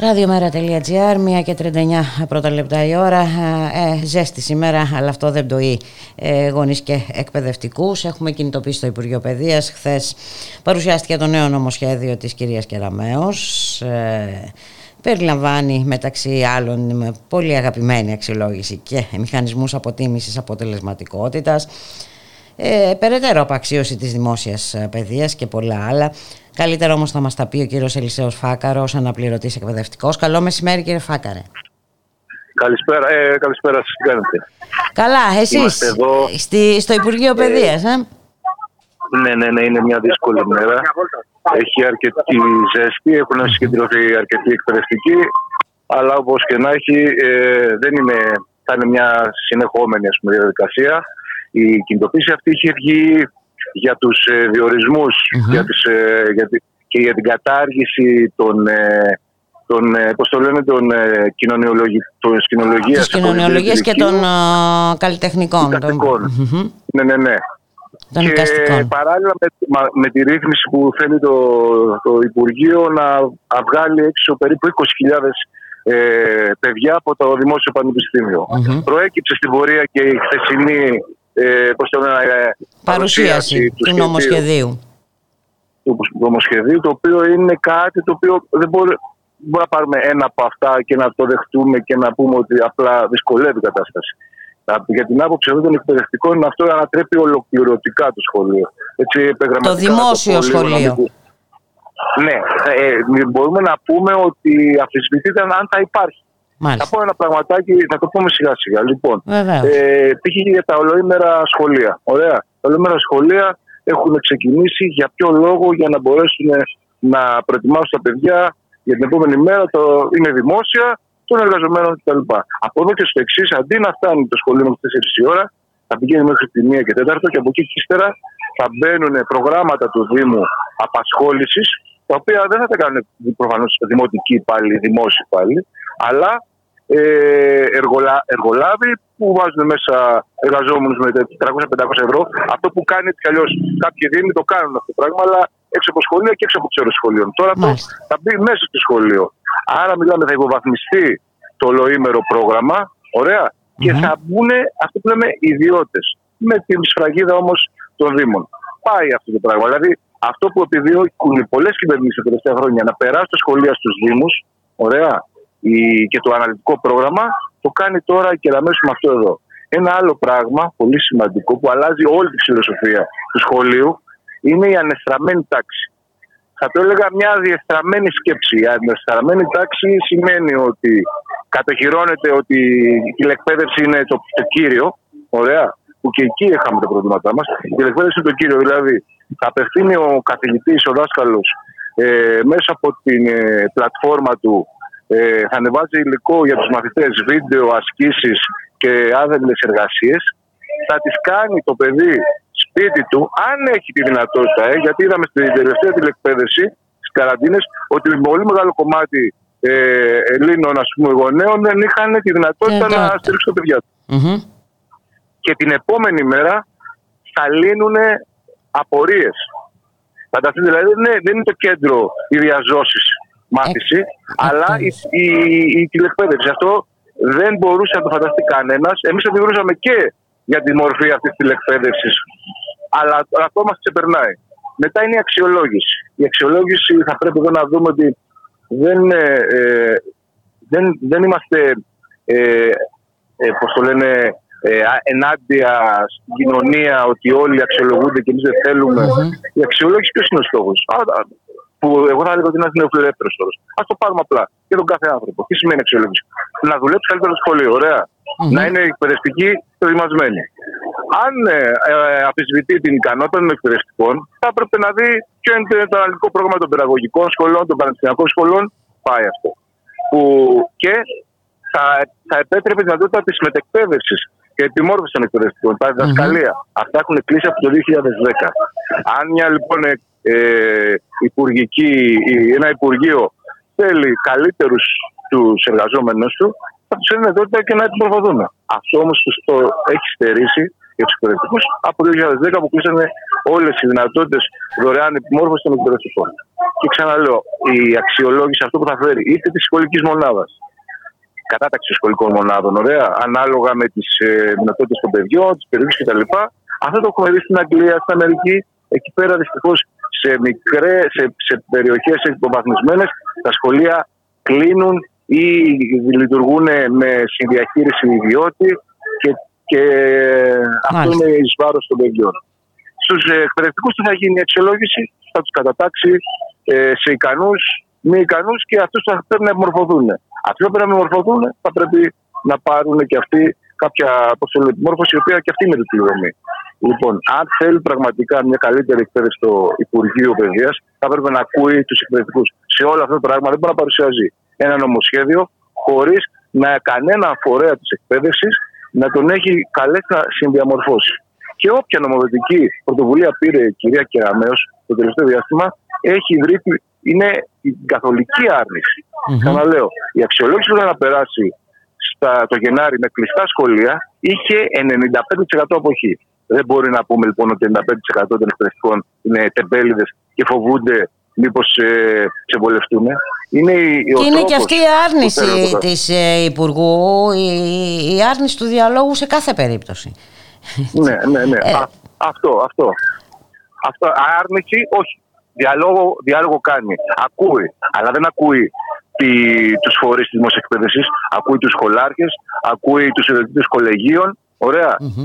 Ραδιομέρα.gr, 1 και 39 πρώτα λεπτά η ώρα. Ε, ζέστη σήμερα, αλλά αυτό δεν πτωεί ε, γονείς και εκπαιδευτικούς. Έχουμε κινητοποιήσει το Υπουργείο Παιδείας. Χθες παρουσιάστηκε το νέο νομοσχέδιο της κυρίας Κεραμέως. Ε, περιλαμβάνει μεταξύ άλλων πολύ αγαπημένη αξιολόγηση και μηχανισμούς αποτίμησης αποτελεσματικότητας, ε, περαιτέρω απαξίωση της δημόσιας παιδείας και πολλά άλλα. Καλύτερα όμως θα μας τα πει ο κύριος Ελισέος Φάκαρος, αναπληρωτής εκπαιδευτικός. Καλό μεσημέρι κύριε Φάκαρε. Καλησπέρα, ε, καλησπέρα σας, τι κάνετε; Καλά, εσείς; Εδώ... στη, στο Υπουργείο ε, Παιδείας, ε; Ναι, ναι, ναι, είναι μια δύσκολη μέρα. Έχει αρκετή ζέστη, έχουν συγκεντρωθεί αρκετοί εκπαιδευτικοί, αλλά όπως και να έχει, ε, δεν είναι, θα είναι μια συνεχόμενη ας πούμε, διαδικασία. Η κινητοποίηση αυτή είχε βγει για τους ε, διορισμούς για τις, ε, για, και για την κατάργηση των, ε, των, ε, πώς το λένε, των ε, κοινωνιολογίας, κοινωνιολογίας και των uh, καλλιτεχνικών. Ναι, ναι, ναι. Και παράλληλα με, με, τη ρύθμιση που θέλει το, το Υπουργείο να βγάλει έξω περίπου 20.000 ε, παιδιά από το Δημόσιο Πανεπιστήμιο. Mm-hmm. Προέκυψε στην πορεία και η χθεσινή ε, πώς το ε, παρουσίαση του, του νομοσχεδίου. Του νομοσχεδίου, το οποίο είναι κάτι το οποίο δεν μπορεί, μπορεί να πάρουμε ένα από αυτά και να το δεχτούμε και να πούμε ότι απλά δυσκολεύει η κατάσταση. Για την άποψη εδώ των εκπαιδευτικών είναι αυτό ανατρέπει ολοκληρωτικά το σχολείο. Έτσι, το δημόσιο το σχολείο. Ναι, ε, μπορούμε να πούμε ότι αφισβητείται αν θα υπάρχει. Μάλιστα. Θα πω ένα πραγματάκι, θα το πούμε σιγά σιγά. Λοιπόν, ε, για τα ολοήμερα σχολεία. Ωραία. Τα ολοήμερα σχολεία έχουν ξεκινήσει για ποιο λόγο, για να μπορέσουν να προετοιμάσουν τα παιδιά για την επόμενη μέρα. Το, είναι δημόσια των εργαζομένων κτλ. Από εδώ και στο εξής, αντί να φτάνει το σχολείο μέχρι 4 η ώρα, θα πηγαίνει μέχρι τη 1 και 4 και από εκεί και ύστερα θα μπαίνουν προγράμματα του Δήμου απασχόλησης, τα οποία δεν θα τα κάνουν προφανώς δημοτικοί υπάλληλοι, δημόσιοι υπάλληλοι, αλλά ε, εργολα, εργολάβοι που βάζουν μέσα εργαζόμενους με 300-500 ευρώ. Αυτό που κάνει έτσι κι αλλιώς κάποιοι Δήμοι το κάνουν αυτό το πράγμα, αλλά έξω από σχολεία και έξω από τι ώρε σχολείων. Τώρα αυτό θα μπει μέσα στο σχολείο. Άρα μιλάμε, θα υποβαθμιστεί το ολοήμερο πρόγραμμα, και θα μπουν αυτό που λέμε ιδιώτες. Με την σφραγίδα όμως των Δήμων. Πάει αυτό το πράγμα. Δηλαδή, αυτό που επιδιώκουν πολλές κυβερνήσεις τα τελευταία χρόνια να περάσουν τα σχολεία στους Δήμους, ωραία, και το αναλυτικό πρόγραμμα, το κάνει τώρα και αμέσω με αυτό εδώ. Ένα άλλο πράγμα πολύ σημαντικό που αλλάζει όλη τη φιλοσοφία του σχολείου είναι η ανεστραμμένη τάξη θα το έλεγα μια διεστραμμένη σκέψη. Η διεστραμμένη τάξη σημαίνει ότι κατοχυρώνεται ότι η τηλεκπαίδευση είναι το, το κύριο. Ωραία. Που και εκεί είχαμε τα προβλήματά μας. Η τηλεκπαίδευση είναι το κύριο. Δηλαδή, θα απευθύνει ο καθηγητής, ο δάσκαλος, ε, μέσα από την ε, πλατφόρμα του, ε, θα ανεβάζει υλικό για τους μαθητές, βίντεο, ασκήσεις και άδελες εργασίες. Θα τις κάνει το παιδί σπίτι του, αν έχει τη δυνατότητα, ε, γιατί είδαμε στην τελευταία τηλεκπαίδευση, στις καραντίνες, ότι πολύ μεγάλο κομμάτι ε, Ελλήνων ας πούμε, γονέων δεν είχαν τη δυνατότητα να στηρίξουν τα παιδιά τους. Και την επόμενη μέρα θα λύνουν απορίες. Φανταστείτε, δηλαδή ναι, δεν είναι το κέντρο η διαζώση μάθηση, ε, αλλά η, η, η, τηλεκπαίδευση. Αυτό δεν μπορούσε να το φανταστεί κανένας. Εμείς το και για τη μορφή αυτής της τηλεκπαίδευσης. Αλλά αυτό μας ξεπερνάει. Μετά είναι η αξιολόγηση. Η αξιολόγηση θα πρέπει εδώ να δούμε ότι δεν, ε, ε δεν, δεν είμαστε, ε, ε, πώς το λένε, ε, ενάντια στην κοινωνία ότι όλοι αξιολογούνται και εμείς δεν θελουμε Η αξιολόγηση ποιος είναι ο στόχος; Που εγώ θα έλεγα ότι είναι ένας νεοφιλελεύθερος όρος. Α το πάρουμε απλά για τον κάθε άνθρωπο. Τι σημαίνει αξιολόγηση; Να δουλέψει καλύτερα στο σχολείο. Ωραία. Mm-hmm. Να είναι εκπαιδευτικοί προετοιμασμένοι. Αν ε, ε, αφισβητεί την ικανότητα των εκπαιδευτικών, θα έπρεπε να δει ποιο είναι το αναλυτικό πρόγραμμα των παιδαγωγικών σχολών, των πανεπιστημιακών σχολών. Πάει αυτό. Που και θα, θα επέτρεπε τη δυνατότητα της μετεκπαίδευσης και επιμόρφωσης των εκπαιδευτικών. Τα διδασκαλία. Mm-hmm. Αυτά έχουν κλείσει από το 2010. Αν μια λοιπόν ε, υπουργική, ένα υπουργείο θέλει καλύτερους τους εργαζόμενους του, θα τους είναι δυνατότητα και να την Αυτό όμως το έχει στερήσει για τους εκπαιδευτικούς από το 2010 που κλείσανε όλες οι δυνατότητες δωρεάν επιμόρφωσης των εκπαιδευτικών. Και ξαναλέω, η αξιολόγηση αυτό που θα φέρει είτε της σχολικής μονάδας, κατάταξη σχολικών μονάδων, ωραία, ανάλογα με τις ε, δυνατότητες των παιδιών, τι περιοχέ κτλ. Αυτό το έχουμε δει στην Αγγλία, στην Αμερική. Εκεί πέρα δυστυχώς σε, μικρέ, σε, σε περιοχές υποβαθμισμένες τα σχολεία κλείνουν ή λειτουργούν με συνδιαχείριση ιδιώτη και, και αυτό είναι εις βάρος των παιδιών. Στους εκπαιδευτικούς τι θα γίνει η αξιολόγηση, θα τους κατατάξει ε, σε ικανούς, μη ικανούς και αυτούς θα πρέπει να επιμορφωθούν. Αυτοί που πρέπει να επιμορφωθούν θα πρέπει να πάρουν και αυτοί κάποια επιμόρφωση, η οποία και αυτή είναι τη πληρωμή. Λοιπόν, αν θέλει πραγματικά μια καλύτερη εκπαίδευση στο Υπουργείο Παιδείας, θα πρέπει να ακούει τους εκπαιδευτικούς. Σε όλο αυτό το πράγμα δεν μπορεί να παρουσιάζει ένα νομοσχέδιο χωρίς να κανένα φορέα της εκπαίδευσης να τον έχει καλέσει να συνδιαμορφώσει. Και όποια νομοθετική πρωτοβουλία πήρε η κυρία Κεραμέο το τελευταίο διάστημα, έχει ιδρύσει, είναι η καθολική άρνηση. Mm-hmm. Ξαναλέω, η αξιολόγηση που να περάσει στα, το Γενάρη με κλειστά σχολεία είχε 95% αποχή. Δεν μπορεί να πούμε λοιπόν ότι 95% των εκπαιδευτικών είναι τεμπέληδες και φοβούνται μήπως ε, ξεβολευτούν. Είναι, και είναι και αυτή η άρνηση της ε, Υπουργού, η, η, άρνηση του διαλόγου σε κάθε περίπτωση. ναι, ναι, ναι. Ε. αυτό, αυτό. αυτό. Άρνηση, όχι. Διάλογο, διάλογο κάνει. Ακούει. Αλλά δεν ακούει τους φορείς της δημοσιοεκπαίδευση, ακούει τους σχολάρχε, ακούει τους ιδρυτέ κολεγίων.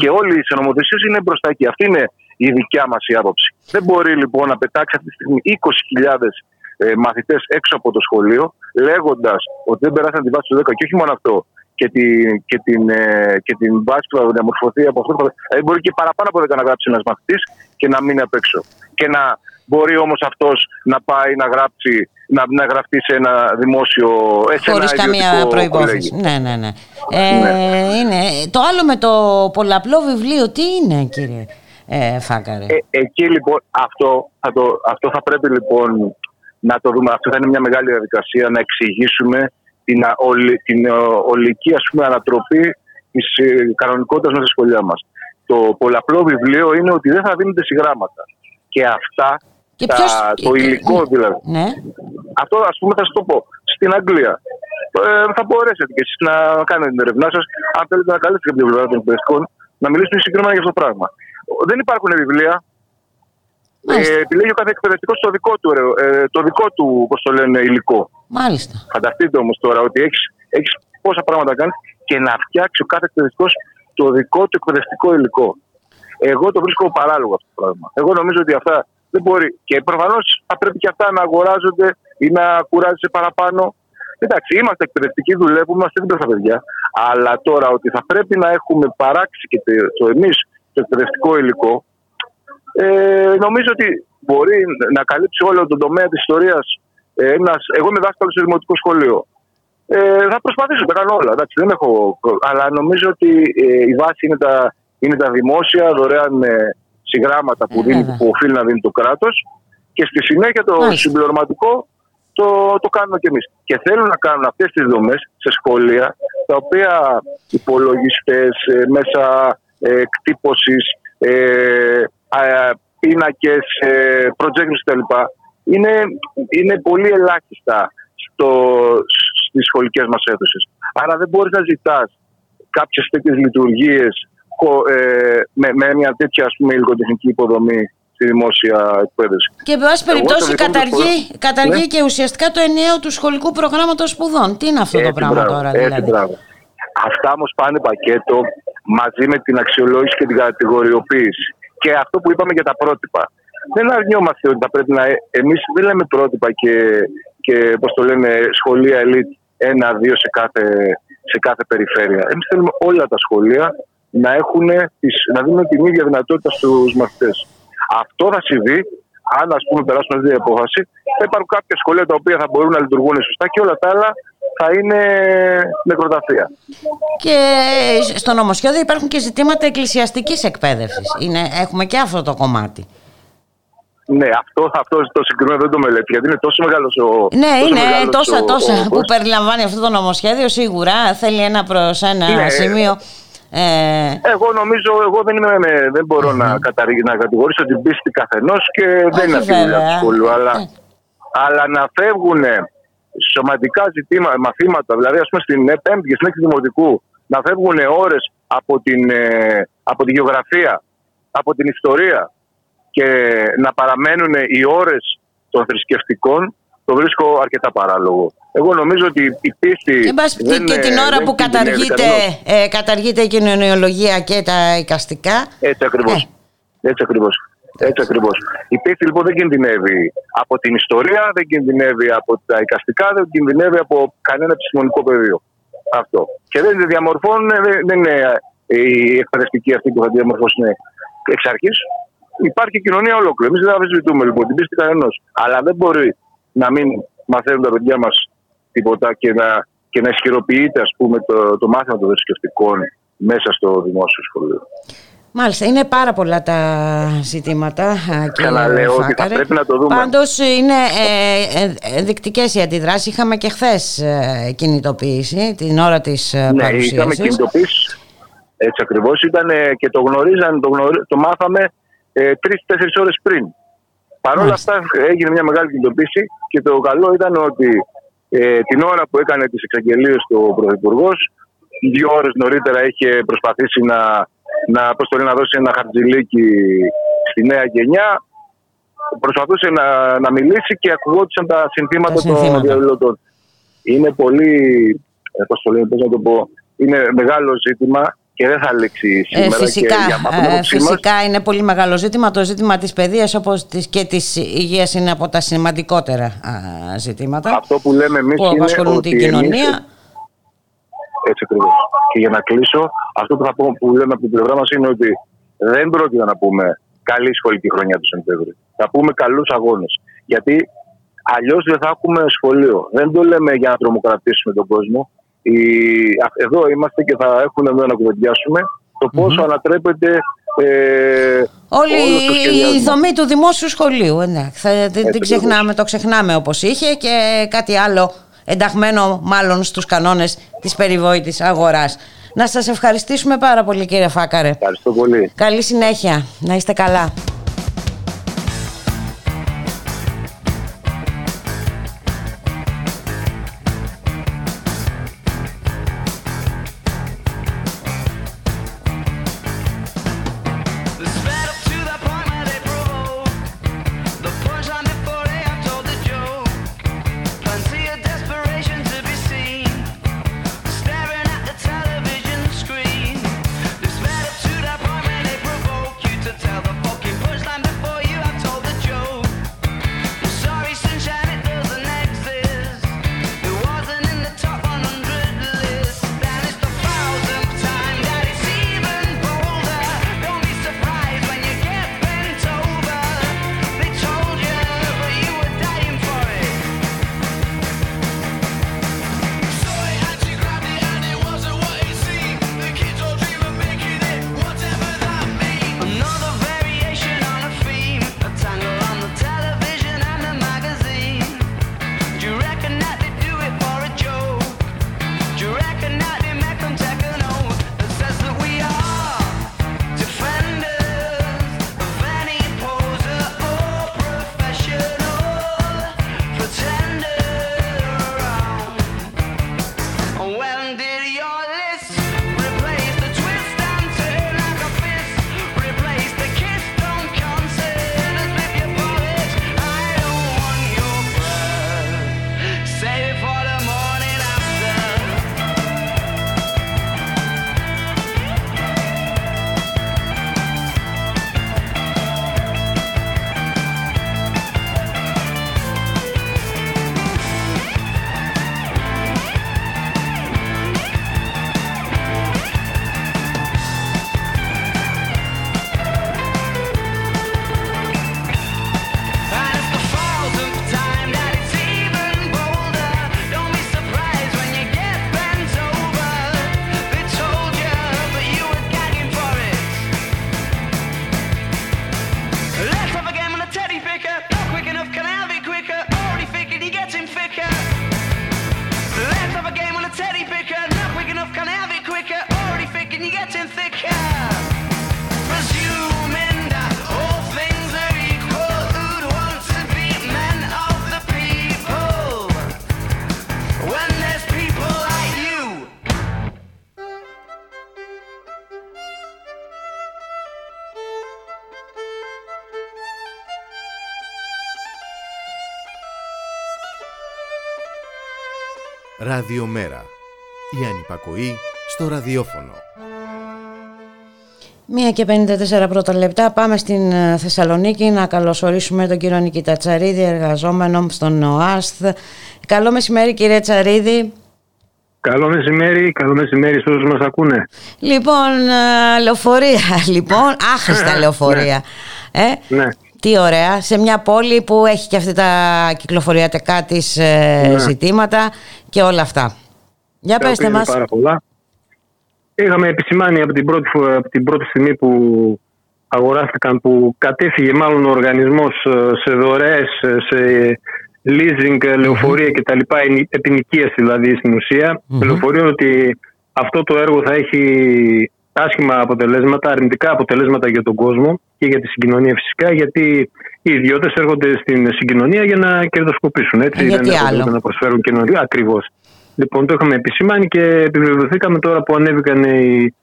Και όλοι οι συνομοθεσίες είναι μπροστά εκεί. Αυτή είναι η δικιά μας η άποψη. Δεν μπορεί λοιπόν να πετάξει αυτή τη στιγμή 20.000 ε, μαθητές έξω από το σχολείο, λέγοντας ότι δεν περάσαν τη βάση του 10 και όχι μόνο αυτό, και την, και την, ε, και την βάση που θα διαμορφωθεί από αυτό. Δηλαδή, μπορεί και παραπάνω από 10 να γράψει ένας μαθητής και να μείνει απ' έξω. Και να μπορεί όμως αυτός να πάει να γράψει να, να γραφτεί σε ένα δημόσιο Χωρίς καμία προπόθεση. Ναι, ναι, ναι. Ε, ναι. Είναι. Το άλλο με το πολλαπλό βιβλίο, τι είναι, κύριε ε, Φάκαρε; Ε, εκεί λοιπόν, αυτό θα, το, αυτό θα πρέπει λοιπόν να το δούμε. Αυτό θα είναι μια μεγάλη διαδικασία να εξηγήσουμε την, ολη, την ολική ας πούμε, ανατροπή της ε, κανονικότητας μέσα στη σχολεία μας. Το πολλαπλό βιβλίο είναι ότι δεν θα δίνονται συγγράμματα. Και αυτά και ποιος... το υλικό δηλαδή. Ναι. Αυτό ας πούμε θα σα το πω. Στην Αγγλία ε, θα μπορέσετε και εσείς να κάνετε την ερευνά σας, αν θέλετε να καλέσετε την πλευρά των εκπαιδευτικών, να μιλήσετε συγκεκριμένα για αυτό το πράγμα. Δεν υπάρχουν βιβλία. Ε, επιλέγει ο κάθε εκπαιδευτικός το δικό του, ε, το δικό του πώς το λένε, υλικό. Μάλιστα. Φανταστείτε όμως τώρα ότι έχεις έχεις πόσα πράγματα κάνεις και να φτιάξει ο κάθε εκπαιδευτικός το δικό του εκπαιδευτικό υλικό. Εγώ το βρίσκω παράλογο αυτό το πράγμα. Εγώ νομίζω ότι αυτά δεν μπορεί. Και προφανώς θα πρέπει και αυτά να αγοράζονται ή να κουράζονται παραπάνω. Εντάξει, είμαστε εκπαιδευτικοί, δουλεύουμε, είμαστε δίπλα στα παιδιά. Αλλά τώρα ότι θα πρέπει να έχουμε παράξει και το εμείς το εκπαιδευτικό υλικό, ε, νομίζω ότι μπορεί να καλύψει όλο τον τομέα της ιστορίας. Ε, εγώ είμαι δάσκαλος σε δημοτικό σχολείο. Ε, θα προσπαθήσω, να κάνω όλα. Εντάξει, δεν έχω, αλλά νομίζω ότι ε, η βάση είναι τα, είναι τα δημόσια δωρεάν ε, συγγράμματα που, δίνει, που οφείλει να δίνει το κράτος και στη συνέχεια το συμπληρωματικό το, το κάνουμε κι εμείς. Και θέλουν να κάνουν αυτές τις δομές σε σχολεία τα οποία υπολογιστές, ε, μέσα ε, εκτύπωσης, ε, πίνακες, ε, κτλ. Είναι, είναι πολύ ελάχιστα στο, στις σχολικές μας αίθουσες. Άρα δεν μπορείς να ζητάς κάποιες τέτοιες λειτουργίες ε, με, με μια τέτοια ας πούμε, υλικοτεχνική υποδομή στη δημόσια εκπαίδευση. Και εν πάση περιπτώσει καταργεί, καταργεί ναι. και ουσιαστικά το ενιαίο του σχολικού προγράμματος σπουδών. Τι είναι αυτό το πράγμα μπράβο, τώρα δηλαδή; Έτσι, Αυτά όμως πάνε πακέτο μαζί με την αξιολόγηση και την κατηγοριοποίηση. Και αυτό που είπαμε για τα πρότυπα. Δεν αρνιόμαστε ότι θα πρέπει να. Εμείς δεν λέμε πρότυπα και, και πώς το λένε, σχολεία ελίτ ένα-δύο σε κάθε, σε κάθε περιφέρεια. Εμείς θέλουμε όλα τα σχολεία να, έχουν τις, να δίνουν την ίδια δυνατότητα στους μαθητές. Αυτό θα συμβεί αν ας πούμε περάσουμε αυτή την απόφαση. Θα υπάρχουν κάποια σχολεία τα οποία θα μπορούν να λειτουργούν σωστά και όλα τα άλλα θα είναι νεκροταφεία. Και στο νομοσχέδιο υπάρχουν και ζητήματα εκκλησιαστικής εκπαίδευσης. Είναι, έχουμε και αυτό το κομμάτι. Ναι, αυτό, αυτό το συγκεκριμένο δεν το μελέτη, γιατί είναι τόσο μεγάλος ο. Ναι, είναι τόσα, τόσα που περιλαμβάνει αυτό το νομοσχέδιο. Σίγουρα θέλει ένα προς ένα σημείο. Ε... Εγώ νομίζω, εγώ δεν, είμαι, δεν μπορώ mm-hmm. να, καταρρι... να κατηγορήσω την πίστη καθενός και δεν είναι αυτή η δουλειά του σχολείου. Αλλά, ε. αλλά να φεύγουν σωματικά ζητήματα, μαθήματα, δηλαδή ας πούμε στην πέμπτη και στην έκτη δημοτικού, να φεύγουν ώρες από, την, ε, από τη γεωγραφία, από την ιστορία και να παραμένουν οι ώρες των θρησκευτικών το βρίσκω αρκετά παράλογο. Εγώ νομίζω ότι η πίστη. δεν, και την ώρα που καταργείται, ε, καταργείται η κοινωνιολογία και τα εικαστικά. Έτσι ακριβώς. Ε. Έτσι ακριβώς. Έτσι ακριβώς. Η πίστη λοιπόν δεν κινδυνεύει από την ιστορία, δεν κινδυνεύει από τα εικαστικά, δεν κινδυνεύει από κανένα επιστημονικό πεδίο. Αυτό. Και δεν διαμορφώνουν, δεν είναι οι εκπαιδευτικοί αυτοί που θα διαμορφώσουν εξ αρχής. Υπάρχει κοινωνία ολόκληρη. Εμείς δεν αμφισβητούμε λοιπόν την πίστη κανενό. Αλλά δεν μπορεί να μην μαθαίνουν τα παιδιά μας τίποτα και να, και να ισχυροποιείται ας πούμε, το, το μάθημα των θρησκευτικών μέσα στο δημόσιο σχολείο. Μάλιστα, είναι πάρα πολλά τα ζητήματα. Ξαναλέω ότι θα πρέπει να το δούμε. Πάντως είναι ε, ε, ενδεικτικές οι αντιδράσεις. Είχαμε και χθες ε, κινητοποίηση την ώρα της ε, ναι, είχαμε κινητοποίηση. Έτσι ακριβώς ήταν και το γνωρίζαν, το, το μάθαμε ε, τρει-τέσσερι ώρες πριν. Παρ' όλα αυτά έγινε μια μεγάλη κινητοποίηση και το καλό ήταν ότι ε, την ώρα που έκανε τις εξαγγελίες του Πρωθυπουργός, δύο ώρες νωρίτερα είχε προσπαθήσει να, να, να δώσει ένα χαρτζηλίκι στη νέα γενιά. Προσπαθούσε να, να μιλήσει και ακουγόντουσαν τα συνθήματα, των διαδηλωτών. Είναι πολύ, ε, πώς το λένε, πώς να το πω, είναι μεγάλο ζήτημα και δεν θα λήξει ε, σήμερα. Ε, φυσικά, και φυσικά είναι πολύ μεγάλο ζήτημα. Το ζήτημα της παιδείας όπως και της υγείας είναι από τα σημαντικότερα ζητήματα. Αυτό που λέμε εμείς που είναι ότι την κοινωνία. Εμείς, έτσι ακριβώς. Και για να κλείσω, αυτό που θα πω που λέμε από την πλευρά μας είναι ότι δεν πρόκειται να πούμε καλή σχολική χρονιά του Σεπτέμβρη. Θα πούμε καλούς αγώνες. Γιατί αλλιώς δεν θα έχουμε σχολείο. Δεν το λέμε για να τρομοκρατήσουμε τον κόσμο. Εδώ είμαστε και θα έχουμε εδώ να κουβεντιάσουμε το πόσο mm-hmm. ανατρέπεται ε, Όλη η δομή του δημόσιου σχολείου. Ναι. Θα, δεν ξεχνάμε, το ξεχνάμε όπως είχε και κάτι άλλο ενταγμένο μάλλον στους κανόνες της περιβόητης αγοράς. Να σας ευχαριστήσουμε πάρα πολύ κύριε Φάκαρε. Ευχαριστώ πολύ. Καλή συνέχεια. Να είστε καλά. Ραδιομέρα. Η ανυπακοή στο ραδιόφωνο. Μία και 54 πρώτα λεπτά πάμε στην ε, Θεσσαλονίκη να καλωσορίσουμε τον κύριο Νικήτα Τσαρίδη, εργαζόμενο στον ΟΑΣΘ. Καλό μεσημέρι κύριε Τσαρίδη. Καλό μεσημέρι, καλό μεσημέρι σε όσους μας ακούνε. Λοιπόν, ε, λεωφορεία, λοιπόν, άχρηστα ναι. λεωφορεία. Ε; Ναι. Τι ωραία, σε μια πόλη που έχει και αυτή τα κυκλοφοριακά της ε, ναι. ζητήματα και όλα αυτά. Για πέστε μας. Πάρα πολλά. Είχαμε επισημάνει από την, πρώτη, από την πρώτη στιγμή που αγοράστηκαν, που κατέφυγε μάλλον ο οργανισμός ε, σε δωρεές, σε leasing, λεωφορεία κτλ. Επινοικίαση δηλαδή στην ουσία. Λεωφορείο ότι αυτό το έργο θα έχει άσχημα αποτελέσματα, αρνητικά αποτελέσματα για τον κόσμο και για τη συγκοινωνία φυσικά, γιατί οι ιδιώτες έρχονται στην συγκοινωνία για να κερδοσκοπήσουν. Έτσι, ε, γιατί δεν έρχονται να προσφέρουν κοινωνία. Ακριβώς. Λοιπόν, το είχαμε επισημάνει και επιβεβαιωθήκαμε τώρα που ανέβηκαν οι,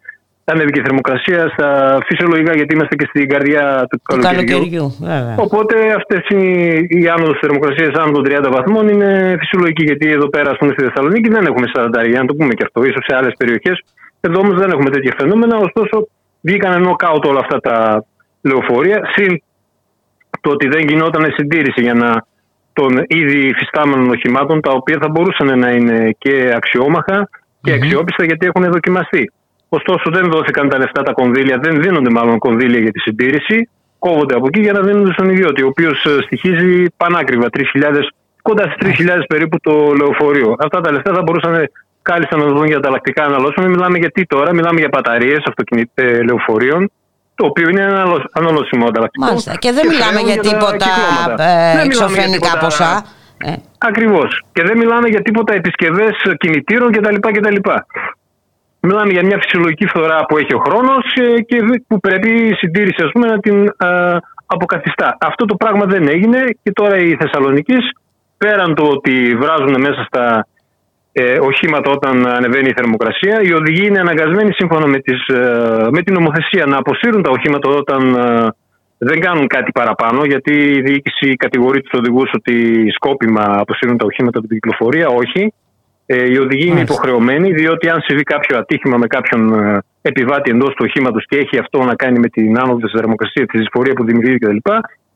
ανέβηκε η θερμοκρασία στα φυσιολογικά, γιατί είμαστε και στην καρδιά του καλοκαιριού. Οπότε αυτές οι, οι άνοδος θερμοκρασίας άνω των 30 βαθμών είναι φυσιολογική, γιατί εδώ πέρα, ας πούμε, στη Θεσσαλονίκη δεν έχουμε 40, για να το πούμε και αυτό. σω σε άλλες περιοχές εδώ όμως δεν έχουμε τέτοια φαινόμενα. Ωστόσο, βγήκαν νοκάουτ όλα αυτά τα λεωφορεία. Συν το ότι δεν γινόταν συντήρηση για να των ήδη υφιστάμενων οχημάτων, τα οποία θα μπορούσαν να είναι και αξιόμαχα και αξιόπιστα γιατί έχουν δοκιμαστεί. Ωστόσο, δεν δόθηκαν τα λεφτά, τα κονδύλια, δεν δίνονται μάλλον κονδύλια για τη συντήρηση. Κόβονται από εκεί για να δίνονται στον ιδιώτη, ο οποίος ε, στοιχίζει πανάκριβα 3.000, κοντά στις 3.000 περίπου το λεωφορείο. Αυτά τα λεφτά θα μπορούσαν κάλλιστα να δουν για ανταλλακτικά αναλώσιμα. Μιλάμε για τι τώρα, μιλάμε για μπαταρίες αυτοκινητών λεωφορείων, το οποίο είναι ένα αναλώσιμο ανταλλακτικό. Μάλιστα. Και δεν μιλάμε για, τίποτα ε, εξωφρενικά ποσά. Ε. Ακριβώς. Και δεν μιλάμε για τίποτα επισκευές κινητήρων κτλ. κτλ. Μιλάμε για μια φυσιολογική φθορά που έχει ο χρόνος και που πρέπει η συντήρηση ας πούμε, να την α, αποκαθιστά. Αυτό το πράγμα δεν έγινε και τώρα οι Θεσσαλονίκης, πέραν το ότι βράζουν μέσα στα ε, οχήματα όταν ανεβαίνει η θερμοκρασία. Οι οδηγοί είναι αναγκασμένοι σύμφωνα με, τις, ε, με την νομοθεσία να αποσύρουν τα οχήματα όταν ε, δεν κάνουν κάτι παραπάνω, γιατί η διοίκηση κατηγορεί τους οδηγούς ότι σκόπιμα αποσύρουν τα οχήματα από την κυκλοφορία. Όχι. Ε, οι οδηγοί είναι υποχρεωμένοι, διότι αν συμβεί κάποιο ατύχημα με κάποιον ε, επιβάτη εντός του οχήματος και έχει αυτό να κάνει με την άνοδο της θερμοκρασίας, τη δυσφορία που δημιουργεί κτλ.,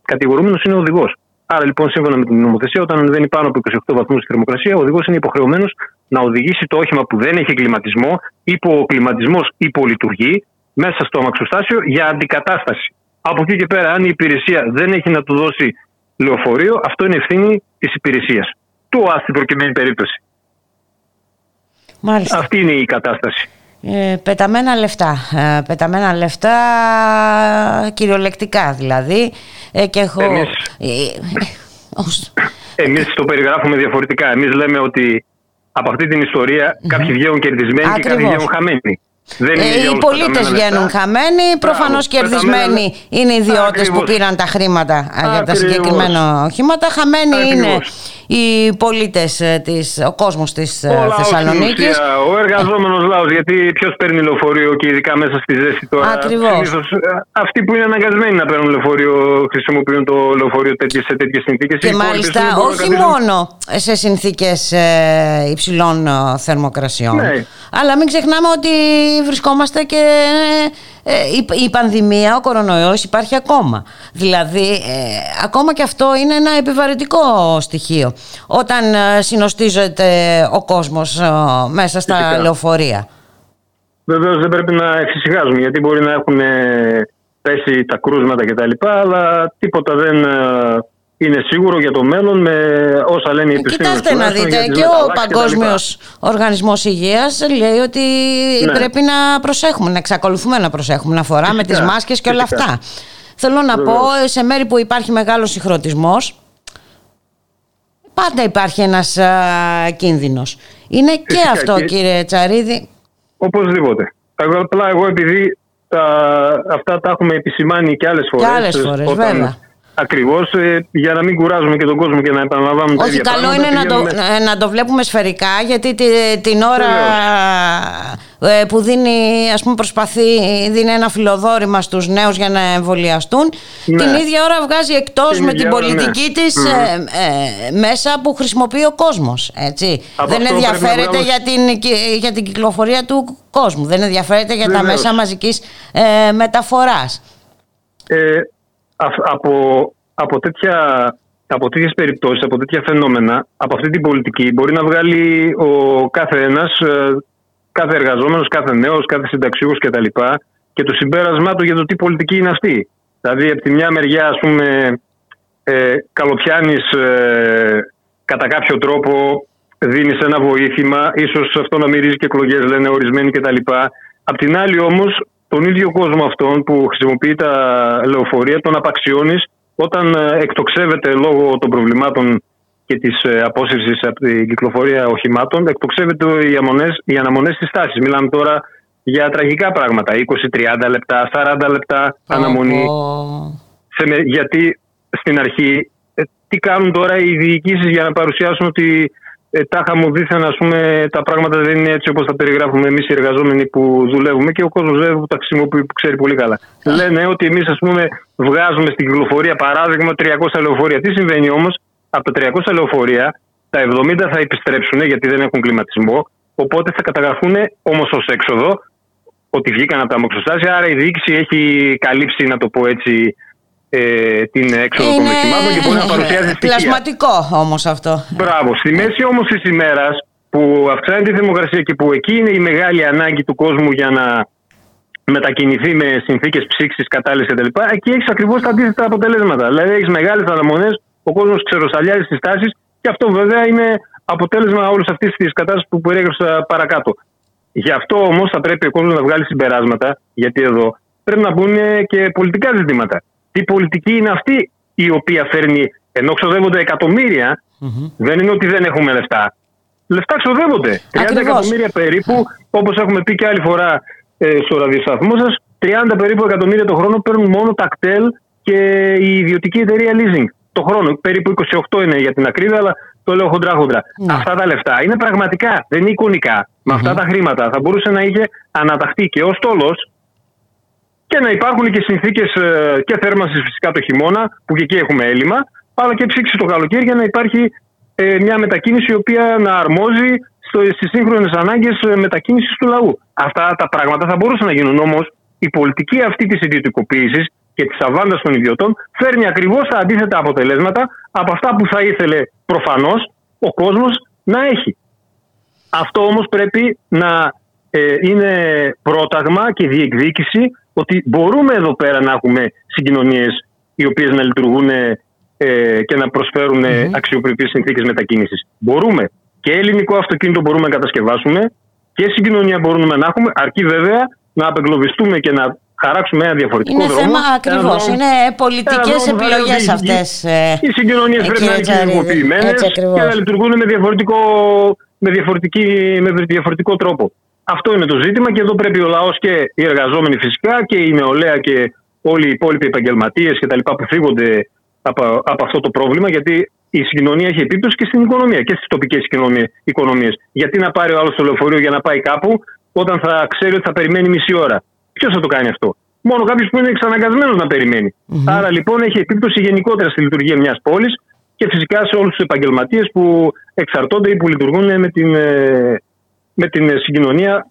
κατηγορούμενος είναι ο οδηγός. Άρα λοιπόν, σύμφωνα με την νομοθεσία, όταν ανεβαίνει πάνω από 28 βαθμούς η θερμοκρασία, ο οδηγός είναι υποχρεωμένος να οδηγήσει το όχημα που δεν έχει κλιματισμό ή που ο κλιματισμός υπολειτουργεί μέσα στο αμαξοστάσιο για αντικατάσταση. Από εκεί και πέρα, αν η υπηρεσία δεν έχει να του δώσει λεωφορείο, αυτό είναι ευθύνη της υπηρεσίας. Του ΑΣ στην προκειμένη περίπτωση. Μάλιστα. Αυτή είναι η κατάσταση. Ε, πεταμένα λεφτά. Ε, πεταμένα λεφτά κυριολεκτικά δηλαδή. Ε, και έχω... Εμείς, ε, εμείς το περιγράφουμε διαφορετικά. Εμείς λέμε ότι από αυτή την ιστορία κάποιοι βγαίνουν κερδισμένοι και κάποιοι βγαίνουν χαμένοι. Δεν ε, οι πολίτες βγαίνουν χαμένοι. Προφανώς κερδισμένοι είναι οι ιδιώτες που πήραν τα χρήματα για τα συγκεκριμένα οχήματα. Χαμένοι είναι οι πολίτες, ε, ο κόσμος της ε, Θεσσαλονίκης. Ο εργαζόμενος λαός, γιατί ποιος παίρνει λεωφορείο και ειδικά μέσα στη ζέστη τώρα. Ακριβώς. Αυτοί που είναι αναγκασμένοι να παίρνουν λεωφορείο χρησιμοποιούν το λεωφορείο σε τέτοιες συνθήκες. Και μάλιστα όχι μόνο σε συνθήκες υψηλών θερμοκρασιών. Ναι. Αλλά μην ξεχνάμε ότι βρισκόμαστε και ε, η πανδημία, ο κορονοϊός υπάρχει ακόμα. Δηλαδή, ε, ακόμα και αυτό είναι ένα επιβαρυντικό στοιχείο όταν ε, συνοστίζεται ο κόσμος μέσα στα λεωφορεία. Βεβαίως δεν πρέπει να εξησυχάζουμε γιατί μπορεί να έχουν πέσει τα κρούσματα κτλ. Αλλά τίποτα δεν είναι σίγουρο για το μέλλον με όσα λένε οι επιστήμονες. Κοιτάξτε να δείτε, και ο Παγκόσμιος Οργανισμός Υγείας λέει ότι ναι. πρέπει να προσέχουμε, να εξακολουθούμε να προσέχουμε, να φοράμε τις μάσκες και όλα αυτά. Θέλω να πω, σε μέρη που υπάρχει μεγάλος συγχρονισμός, πάντα υπάρχει ένας α, κίνδυνος. Είναι και αυτό κύριε Τσαρίδη. Οπωσδήποτε. Απλά εγώ επειδή τα, αυτά τα έχουμε επισημάνει και άλλες φορές. Και άλλες φορές, βέβαια Ακριβώς ε, για να μην κουράζουμε και τον κόσμο και να επαναλαμβάνουμε Όχι, καλό είναι να το, να το βλέπουμε σφαιρικά γιατί την ώρα ε, που δίνει, ας πούμε, προσπαθεί, δίνει ένα φιλοδόρημα στους νέους για να εμβολιαστούν, ναι. την ίδια ώρα βγάζει εκτός με την πολιτική ναι. της ε, μέσα που χρησιμοποιεί ο κόσμος. Έτσι. Δεν ενδιαφέρεται για την, για την κυκλοφορία του κόσμου, δεν ενδιαφέρεται για τα μέσα μαζικής μεταφοράς. Ε, από, από, τέτοια, από τέτοιες περιπτώσεις, από τέτοια φαινόμενα, από αυτή την πολιτική μπορεί να βγάλει ο κάθε ένας, ε, κάθε εργαζόμενος, κάθε νέος, κάθε συνταξιούχος κτλ. Και το συμπέρασμά του για το τι πολιτική είναι αυτή. Δηλαδή, από τη μια μεριά, ας πούμε, ε, καλοπιάνεις ε, κατά κάποιο τρόπο, δίνεις ένα βοήθημα, ίσως αυτό να μυρίζει και εκλογές λένε ορισμένοι κτλ. Απ' την άλλη όμως τον ίδιο κόσμο αυτόν που χρησιμοποιεί τα λεωφορεία τον απαξιώνεις όταν ε, εκτοξεύεται λόγω των προβλημάτων και της ε, απόσυρσης από την κυκλοφορία οχημάτων, εκτοξεύεται οι, αμονές, οι αναμονές της τάσης. Μιλάμε τώρα για τραγικά πράγματα. 20-30 λεπτά, 40 λεπτά αναμονή. Σε, γιατί στην αρχή ε, τι κάνουν τώρα οι διοικήσεις για να παρουσιάσουν ότι ε, τάχα μου δίθεν ας πούμε, τα πράγματα δεν είναι έτσι όπως τα περιγράφουμε εμείς οι εργαζόμενοι που δουλεύουμε και ο κόσμος βέβαια που τα χρησιμοποιεί που ξέρει πολύ καλά. Λένε ότι εμείς ας πούμε βγάζουμε στην κυκλοφορία παράδειγμα 300 λεωφορεία. Τι συμβαίνει όμως; Από τα 300 λεωφορεία τα 70 θα επιστρέψουν γιατί δεν έχουν κλιματισμό οπότε θα καταγραφούν όμως ως έξοδο ότι βγήκαν από τα αμοξοστάσια άρα η διοίκηση έχει καλύψει να το πω έτσι ε, την έξοδο των οχημάτων και μπορεί να παρουσιάζει στοιχεία. Πλασματικό όμως αυτό. Μπράβο. Στη μέση όμως της ημέρας που αυξάνεται η θερμοκρασία και που εκεί είναι η μεγάλη ανάγκη του κόσμου για να μετακινηθεί με συνθήκες ψήξης, κατάλληλες κτλ. Εκεί έχεις ακριβώς τα αντίθετα αποτελέσματα. Δηλαδή έχεις μεγάλες αναμονές, ο κόσμος ξεροσαλιάζει τι τάσεις και αυτό βέβαια είναι αποτέλεσμα όλης αυτής της κατάστασης που περιέγραψα παρακάτω. Γι' αυτό όμως θα πρέπει ο κόσμος να βγάλει συμπεράσματα, γιατί εδώ πρέπει να μπουν και πολιτικά ζητήματα τι πολιτική είναι αυτή η οποία φέρνει, ενώ ξοδεύονται δεν είναι ότι δεν έχουμε λεφτά. Λεφτά ξοδεύονται. 30 εκατομμύρια περίπου, όπως έχουμε πει και άλλη φορά ε, στο ραδιοσταθμό σας, 30 περίπου εκατομμύρια το χρόνο παίρνουν μόνο τα κτέλ και η ιδιωτική εταιρεία leasing. Το χρόνο, περίπου 28 είναι για την ακρίβεια, αλλά το λέω χοντρά-χοντρά. Ναι. Αυτά τα λεφτά είναι πραγματικά, δεν είναι εικονικά. Με αυτά τα χρήματα θα μπορούσε να είχε αναταχθεί και ω τόλο και να υπάρχουν και συνθήκες ε, και θέρμανσης φυσικά το χειμώνα, που και εκεί έχουμε έλλειμμα, αλλά και ψήξη το καλοκαίρι για να υπάρχει ε, μια μετακίνηση η οποία να αρμόζει στις σύγχρονες ανάγκες μετακίνησης του λαού. Αυτά τα πράγματα θα μπορούσαν να γίνουν όμως. Η πολιτική αυτή της ιδιωτικοποίησης και της αβάντας των ιδιωτών φέρνει ακριβώς τα αντίθετα αποτελέσματα από αυτά που θα ήθελε προφανώς ο κόσμος να έχει. Αυτό όμως πρέπει να ε, είναι πρόταγμα και διεκδίκηση ότι μπορούμε εδώ πέρα να έχουμε συγκοινωνίες οι οποίες να λειτουργούν ε, και να προσφέρουν mm-hmm. αξιοπρεπείς συνθήκες μετακίνησης. Μπορούμε. Και ελληνικό αυτοκίνητο μπορούμε να κατασκευάσουμε και συγκοινωνία μπορούμε να έχουμε, αρκεί βέβαια να απεγκλωβιστούμε και να χαράξουμε ένα διαφορετικό είναι δρόμο. Είναι θέμα ακριβώς. Είναι πολιτικές επιλογές αυτές. Ε, οι συγκοινωνίες πρέπει να είναι κοινωνικοποιημένε και να λειτουργούν με διαφορετικό, με, με διαφορετικό τρόπο. Αυτό είναι το ζήτημα και εδώ πρέπει ο λαός και οι εργαζόμενοι φυσικά και η νεολαία και όλοι οι υπόλοιποι επαγγελματίες κτλ. που φύγονται από, από αυτό το πρόβλημα, γιατί η συγκοινωνία έχει επίπτωση και στην οικονομία και στις τοπικές οικονομίες. Γιατί να πάρει ο άλλος το λεωφορείο για να πάει κάπου, όταν θα ξέρει ότι θα περιμένει μισή ώρα. Ποιος θα το κάνει αυτό; Μόνο κάποιος που είναι εξαναγκασμένος να περιμένει. Άρα λοιπόν έχει επίπτωση γενικότερα στη λειτουργία μιας πόλης και φυσικά σε όλους τους επαγγελματίες που εξαρτώνται ή που λειτουργούν με την ε, με την συγκοινωνία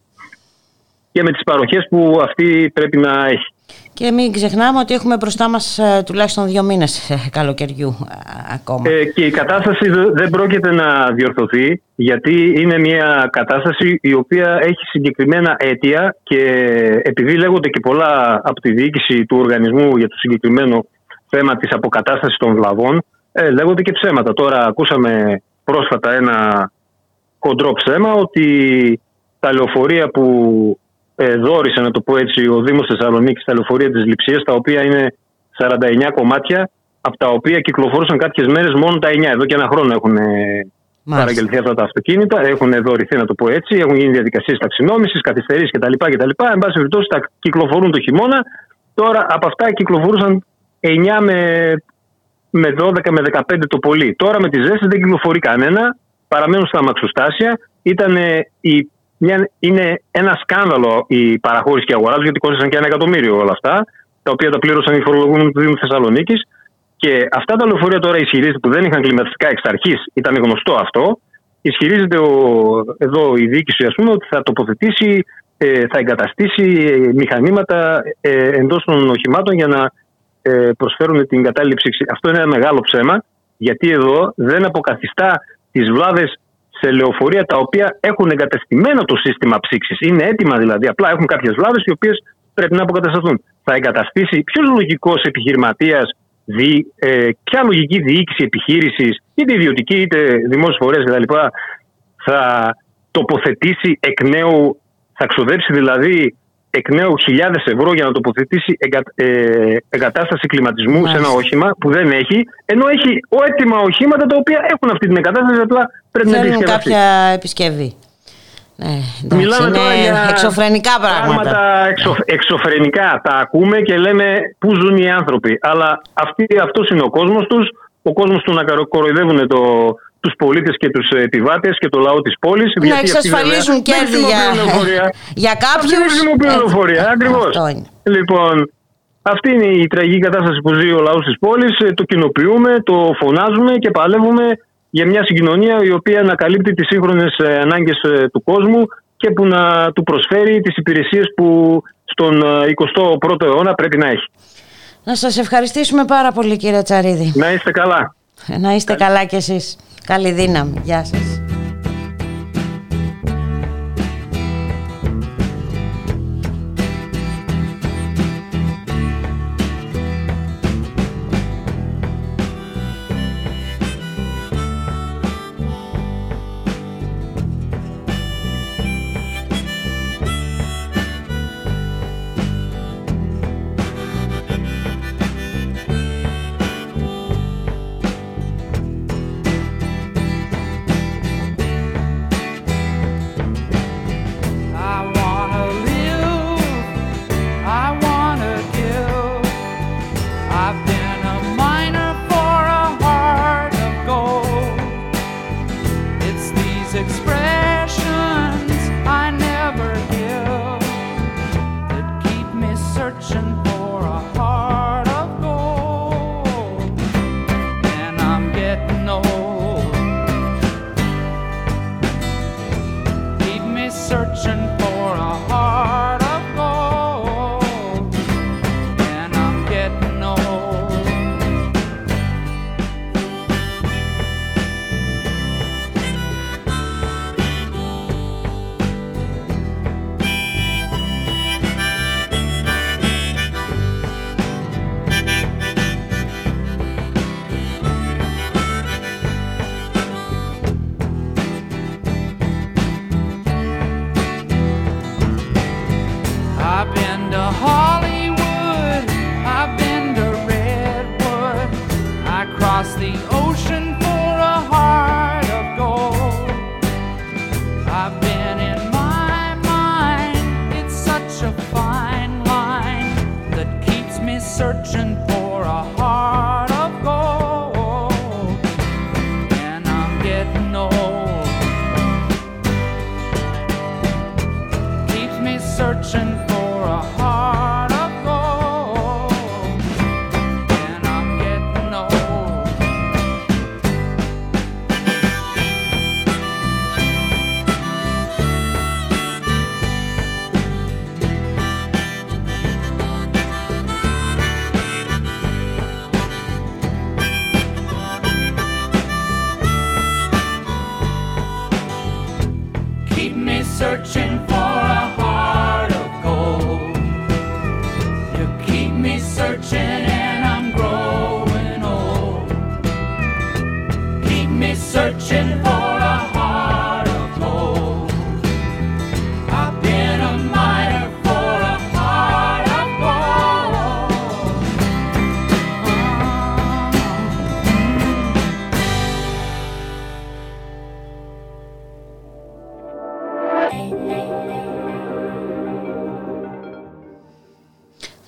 και με τις παροχές που αυτή πρέπει να έχει. Και μην ξεχνάμε ότι έχουμε μπροστά μας ε, τουλάχιστον δύο μήνες ε, καλοκαιριού ε, ακόμα. και η κατάσταση δεν πρόκειται να διορθωθεί γιατί είναι μια κατάσταση η οποία έχει συγκεκριμένα αίτια και επειδή λέγονται και πολλά από τη διοίκηση του οργανισμού για το συγκεκριμένο θέμα της αποκατάστασης των βλαβών λέγονται και ψέματα. Τώρα ακούσαμε πρόσφατα ένα χοντρό ψέμα ότι τα λεωφορεία που ε, δόρισε, να το πω έτσι, ο Δήμος Θεσσαλονίκης, τα λεωφορεία της Λιψία, τα οποία είναι 49 κομμάτια, από τα οποία κυκλοφορούσαν κάποιες μέρες μόνο τα 9. Εδώ και ένα χρόνο έχουν παραγγελθεί αυτά τα αυτοκίνητα, έχουν δωρηθεί, να το πω έτσι, έχουν γίνει διαδικασίες ταξινόμησης, καθυστερήσεις κτλ. κτλ. Εν πάση περιπτώσει, τα κυκλοφορούν το χειμώνα. Τώρα από αυτά κυκλοφορούσαν 9 με με 12 με 15 το πολύ. Τώρα με τι ζέστε δεν κυκλοφορεί κανένα, παραμένουν στα αμαξοστάσια. η, είναι ένα σκάνδαλο η παραχώρηση και αγορά γιατί κόστησαν και ένα εκατομμύριο όλα αυτά, τα οποία τα πλήρωσαν οι φορολογούμενοι του Δήμου Θεσσαλονίκης. Και αυτά τα λεωφορεία τώρα ισχυρίζεται που δεν είχαν κλιματιστικά εξ αρχής, ήταν γνωστό αυτό. Ισχυρίζεται ο, εδώ η διοίκηση ας πούμε, ότι θα τοποθετήσει, ε, θα εγκαταστήσει μηχανήματα ε, εντός των οχημάτων για να ε, προσφέρουν την κατάλληλη ψήξη. Αυτό είναι ένα μεγάλο ψέμα, γιατί εδώ δεν αποκαθιστά τις βλάβες σε λεωφορεία τα οποία έχουν εγκαταστημένο το σύστημα ψήξης. Είναι έτοιμα δηλαδή. Απλά έχουν κάποιες βλάβες οι οποίες πρέπει να αποκατασταθούν. Θα εγκαταστήσει ποιος λογικός επιχειρηματίας, ε, ποια λογική διοίκηση επιχείρησης, είτε ιδιωτική είτε δημόσιες φορές κτλ., θα τοποθετήσει εκ νέου, θα ξοδέψει δηλαδή εκ νέου χιλιάδες ευρώ για να τοποθετήσει εγκα, ε, εγκατάσταση κλιματισμού σε ένα όχημα που δεν έχει, ενώ έχει έτοιμα οχήματα τα οποία έχουν αυτή την εγκατάσταση, απλά πρέπει Θέλουν να επισκευαστεί. κάποια επισκευή. Ναι, εντάξει, Μιλάμε τώρα για εξωφρενικά πράγματα. πράγματα εξω, εξωφρενικά. Τα ακούμε και λέμε πού ζουν οι άνθρωποι. Αλλά αυτός είναι ο κόσμος τους. Ο κόσμος του να κοροϊδεύουν το, τους πολίτες και τους επιβάτες και το λαό της πόλης. Να εξασφαλίζουν κέρδη για, για κάποιου. Δεν χρησιμοποιούν πληροφορία, ακριβώς. Λοιπόν, αυτή είναι η τραγική κατάσταση που ζει ο λαός της πόλης. Ε, το κοινοποιούμε, το φωνάζουμε και παλεύουμε για μια συγκοινωνία η οποία να καλύπτει τις σύγχρονες ανάγκες ε, του κόσμου και που να του προσφέρει τις υπηρεσίες που στον 21ο ε, αιώνα πρέπει να έχει. Να σας ευχαριστήσουμε πάρα πολύ κύριε Τσαρίδη. Να είστε καλά. Να είστε καλά κι εσείς. Καλή δύναμη. Γεια σας.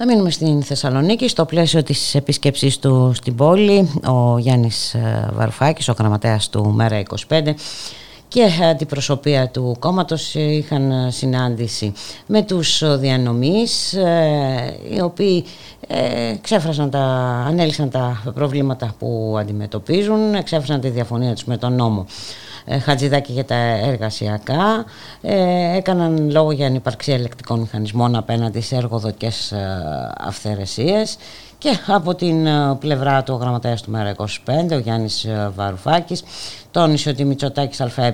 Θα μείνουμε στην Θεσσαλονίκη στο πλαίσιο της επίσκεψής του στην πόλη ο Γιάννης ε, Βαρουφάκης, ο γραμματέας του ΜΕΡΑ 25 και αντιπροσωπεία του κόμματος είχαν συνάντηση με τους διανομείς ε, οι οποίοι ε, ξέφρασαν τα, ανέλησαν τα προβλήματα που αντιμετωπίζουν, εξέφρασαν τη διαφωνία τους με τον νόμο. ε, Χατζηδάκη για τα εργασιακά έκαναν λόγο για ανυπαρξία ελεκτικών μηχανισμών απέναντι σε εργοδοτικές αυθαιρεσίες και από την ε, πλευρά του ο γραμματέας του ΜΕΡΑ25, ο Γιάννης ε, Βαρουφάκης, τόνισε ότι η Μητσοτάκης ΑΕ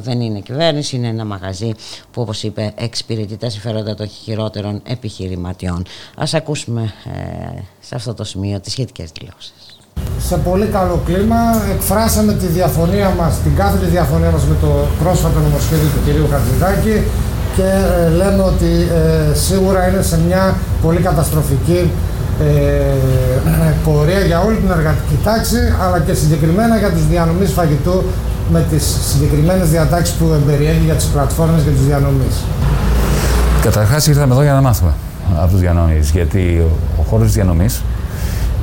δεν είναι κυβέρνηση, είναι ένα μαγαζί που όπως είπε εξυπηρετεί τα συμφέροντα των χειρότερων επιχειρηματιών. Ας ακούσουμε ε, σε αυτό το σημείο τις σχετικές δηλώσεις. Σε πολύ καλό κλίμα εκφράσαμε τη διαφωνία μας, την κάθετη διαφωνία μας με το πρόσφατο νομοσχέδιο του κυρίου Χατζηδάκη και λέμε ότι σίγουρα είναι σε μια πολύ καταστροφική ε, πορεία για όλη την εργατική τάξη αλλά και συγκεκριμένα για τους διανομής φαγητού με τις συγκεκριμένες διατάξεις που εμπεριέχει για τις πλατφόρμες και τους διανομής. Καταρχάς ήρθαμε εδώ για να μάθουμε από τους διανομείς γιατί ο χώρος της διανομής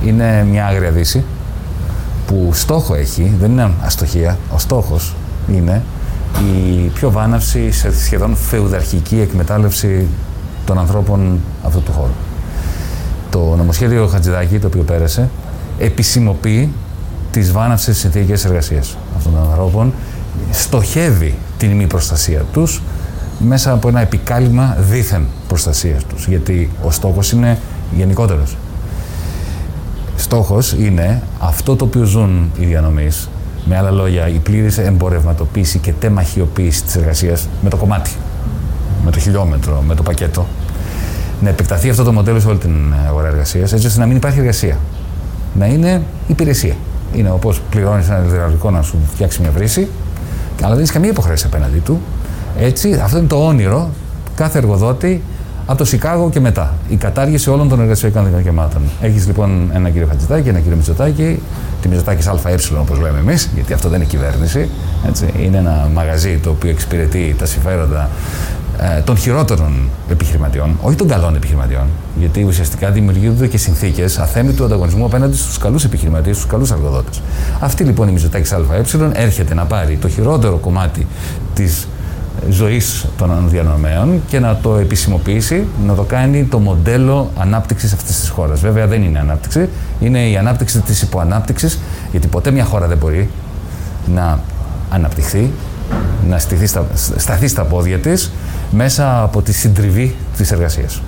είναι μια άγρια δύση που στόχο έχει, δεν είναι αστοχία, ο στόχος είναι η πιο βάναυση σε σχεδόν φεουδαρχική εκμετάλλευση των ανθρώπων αυτού του χώρου το νομοσχέδιο Χατζηδάκη, το οποίο πέρασε, επισημοποιεί τις βάναυσες συνθήκες εργασίας αυτών των ανθρώπων, στοχεύει την μη προστασία τους μέσα από ένα επικάλυμα δίθεν προστασίας τους, γιατί ο στόχος είναι γενικότερος. Στόχος είναι αυτό το οποίο ζουν οι διανομείς, με άλλα λόγια, η πλήρης εμπορευματοποίηση και τεμαχιοποίηση της εργασίας με το κομμάτι, με το χιλιόμετρο, με το πακέτο, να επεκταθεί αυτό το μοντέλο σε όλη την αγορά εργασίας, έτσι ώστε να μην υπάρχει εργασία. Να είναι υπηρεσία. Είναι όπως πληρώνεις ένα υδραυλικό να σου φτιάξει μια βρύση, αλλά δεν έχεις καμία υποχρέωση απέναντί του. Έτσι, αυτό είναι το όνειρο κάθε εργοδότη από το Σικάγο και μετά. Η κατάργηση όλων των εργασιακών δικαιωμάτων. Έχεις λοιπόν ένα κύριο Χατζητάκη, ένα κύριο Μητσοτάκη, τη Μητσοτάκη ΑΕ όπως λέμε εμείς, γιατί αυτό δεν είναι κυβέρνηση. Έτσι. Είναι ένα μαγαζί το οποίο εξυπηρετεί τα συμφέροντα ε, των χειρότερων επιχειρηματιών, όχι των καλών επιχειρηματιών, γιατί ουσιαστικά δημιουργούνται και συνθήκες αθέμητου ανταγωνισμού απέναντι στους καλούς επιχειρηματίες, στους καλούς εργοδότες. Αυτή λοιπόν η Μητσοτάκη ΑΕ έρχεται να πάρει το χειρότερο κομμάτι της ζωής των διανομέων και να το επισημοποιήσει, να το κάνει το μοντέλο ανάπτυξης αυτής της χώρας. Βέβαια δεν είναι ανάπτυξη, είναι η ανάπτυξη της υποανάπτυξης, γιατί ποτέ μια χώρα δεν μπορεί να αναπτυχθεί, να σταθεί στα πόδια της μέσα από τη συντριβή της εργασίας.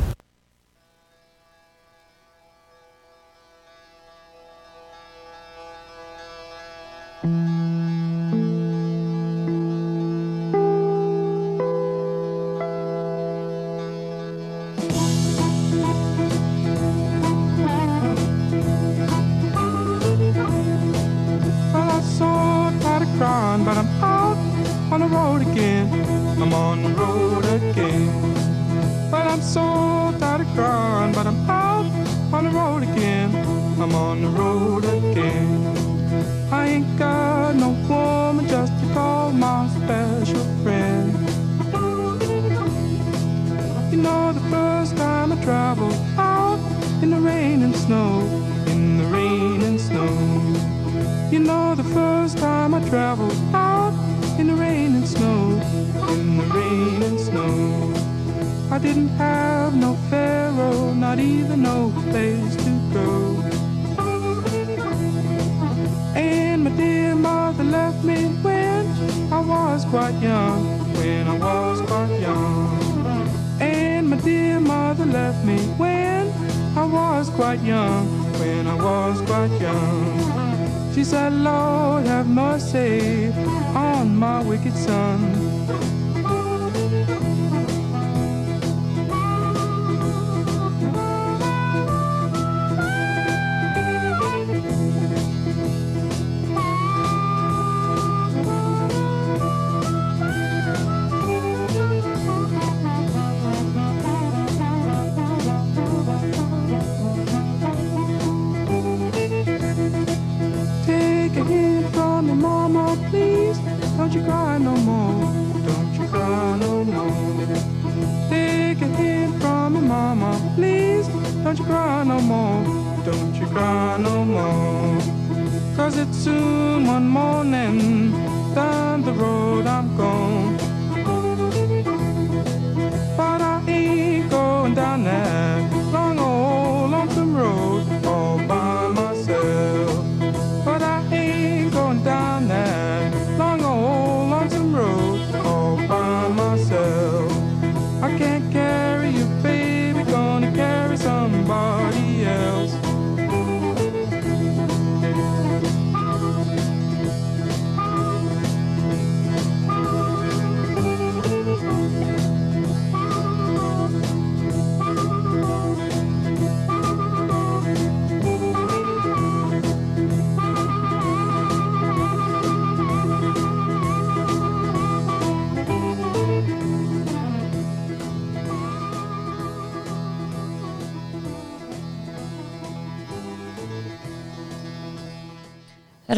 wicked son.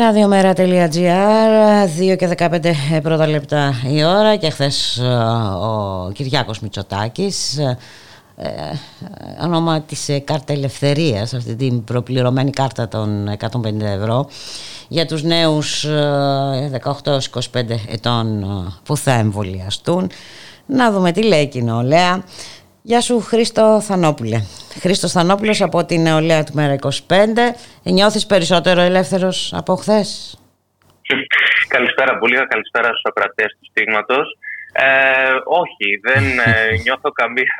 Ραδιομέρα.gr 2 και 15 πρώτα λεπτά η ώρα και χθες ε, ο Κυριάκος Μητσοτάκης ε, ε, όνομα της ε, κάρτα ελευθερίας αυτή την προπληρωμένη κάρτα των 150 ευρώ για τους νέους 18-25 ετών που θα εμβολιαστούν. Να δούμε τι λέει η κοινολέα Γεια σου Χρήστο Θανόπουλε. Χρήστος Θανόπουλος από την νεολαία του Μέρα 25. Νιώθεις περισσότερο ελεύθερος από χθες; Καλησπέρα πολύ, καλησπέρα στους ακρατές του Στίγματος. Ε, όχι, δεν ε, νιώθω καμία...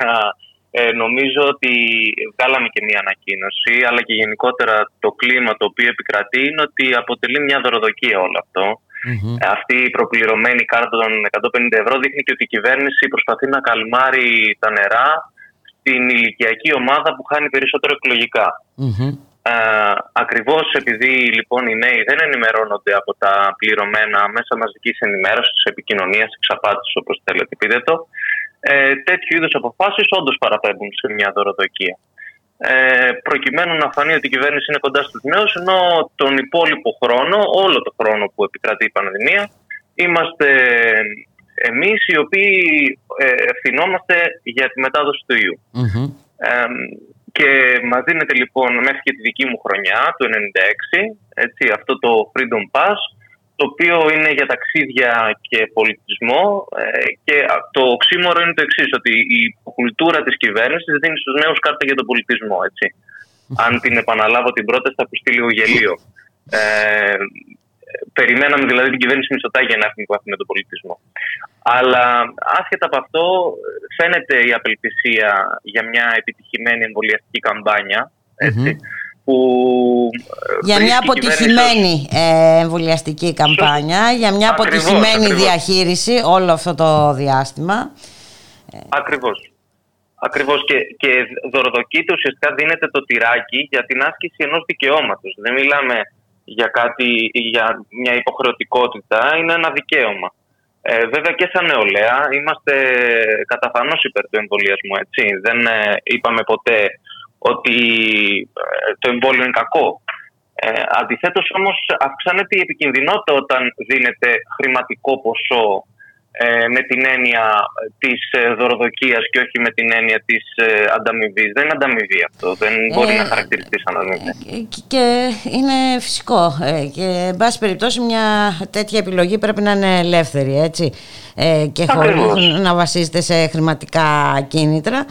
Ε, νομίζω ότι βγάλαμε και μία ανακοίνωση, αλλά και γενικότερα το κλίμα το οποίο επικρατεί είναι ότι αποτελεί μια δωροδοκία όλο αυτό. Mm-hmm. Αυτή η προπληρωμένη κάρτα των 150 ευρώ δείχνει και ότι η κυβέρνηση προσπαθεί να καλμάρει τα νερά στην ηλικιακή ομάδα που χάνει περισσότερο εκλογικά. Mm-hmm. Ε, ακριβώς επειδή λοιπόν οι νέοι δεν ενημερώνονται από τα πληρωμένα μέσα μαζικής ενημέρωσης, επικοινωνίας, εξαπάτησης όπως θέλετε πείτε το, ε, τέτοιου είδους αποφάσεις όντως παραπέμπουν σε μια δωροδοκία ε, προκειμένου να φανεί ότι η κυβέρνηση είναι κοντά στους νέους ενώ τον υπόλοιπο χρόνο, όλο το χρόνο που επικρατεί η πανδημία είμαστε εμείς οι οποίοι ε, ευθυνόμαστε για τη μετάδοση του ιου και μας δίνεται λοιπόν μέχρι και τη δική μου χρονιά, του 1996, έτσι, αυτό το Freedom Pass, το οποίο είναι για ταξίδια και πολιτισμό ε, και το οξύμορο είναι το εξής ότι η κουλτούρα της κυβέρνησης δίνει στους νέους κάρτα για τον πολιτισμό. Έτσι. Αν την επαναλάβω την πρόταση θα ακουστεί λίγο γελίο. Ε, περιμέναμε δηλαδή την κυβέρνηση Μητσοτάκη να έχουμε με τον πολιτισμό. Αλλά άσχετα από αυτό φαίνεται η απελπισία για μια επιτυχημένη εμβολιαστική καμπάνια. Που ε, για μια αποτυχημένη ε, εμβολιαστική καμπάνια, για μια αποτυχημένη διαχείριση όλο αυτό το διάστημα. Ακριβώς. Ακριβώς και, και δωροδοκείται ουσιαστικά δίνεται το τυράκι για την άσκηση ενός δικαιώματος. Δεν μιλάμε για, κάτι, για μια υποχρεωτικότητα, είναι ένα δικαίωμα. Ε, βέβαια και σαν νεολαία είμαστε καταφανώς υπέρ του εμβολιασμού. Έτσι. Δεν ε, είπαμε ποτέ ότι ε, το εμβόλιο είναι κακό. Ε, Αντιθέτως όμως αυξάνεται η επικινδυνότητα όταν δίνεται χρηματικό ποσό ε, με την έννοια της ε, δωροδοκίας και όχι με την έννοια της ε, ανταμοιβής. Δεν είναι ανταμοιβή αυτό, δεν μπορεί να χαρακτηριστεί σαν ανταμοιβή. Και είναι φυσικό και εν πάση περιπτώσει μια τέτοια επιλογή πρέπει να είναι ελεύθερη έτσι και χωρίς να βασίζεται σε χρηματικά κίνητρα.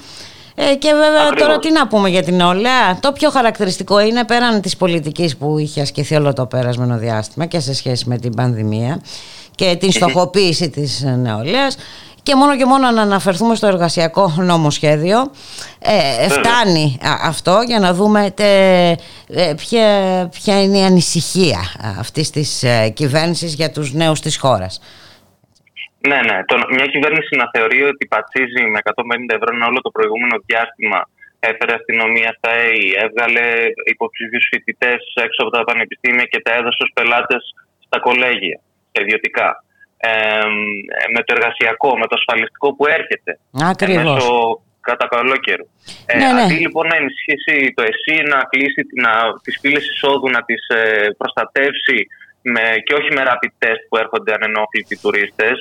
Ε, και βέβαια τώρα τι να πούμε για την όλα. Το πιο χαρακτηριστικό είναι πέραν της πολιτικής που είχε ασκηθεί όλο το πέρασμενο διάστημα και σε σχέση με την πανδημία και την στοχοποίηση της νεολαίας και μόνο και μόνο να αναφερθούμε στο εργασιακό νομοσχέδιο ε, φτάνει αυτό για να δούμε τε, ε, ποια, ποια είναι η ανησυχία αυτής της ε, κυβέρνησης για τους νέους της χώρας. Ναι, ναι. Το, μια κυβέρνηση να θεωρεί ότι πατσίζει με 150 ευρώ ένα όλο το προηγούμενο διάστημα έφερε αστυνομία στα ΕΗ, έβγαλε υποψήφιου φοιτητές έξω από τα πανεπιστήμια και τα έδωσε ως πελάτες στα κολέγια ιδιωτικά. Ε, με το εργασιακό, με το ασφαλιστικό που έρχεται. Ακριβώς. Μέσω κατά καλό καιρό. Ε, ναι, ναι. Αντί λοιπόν να ενισχύσει το ΕΣΥ, να κλείσει να, τις πύλες εισόδου, να τις ε, προστατεύσει με, και όχι με rapid test που έρχονται ανενόχλητοι τουρίστες,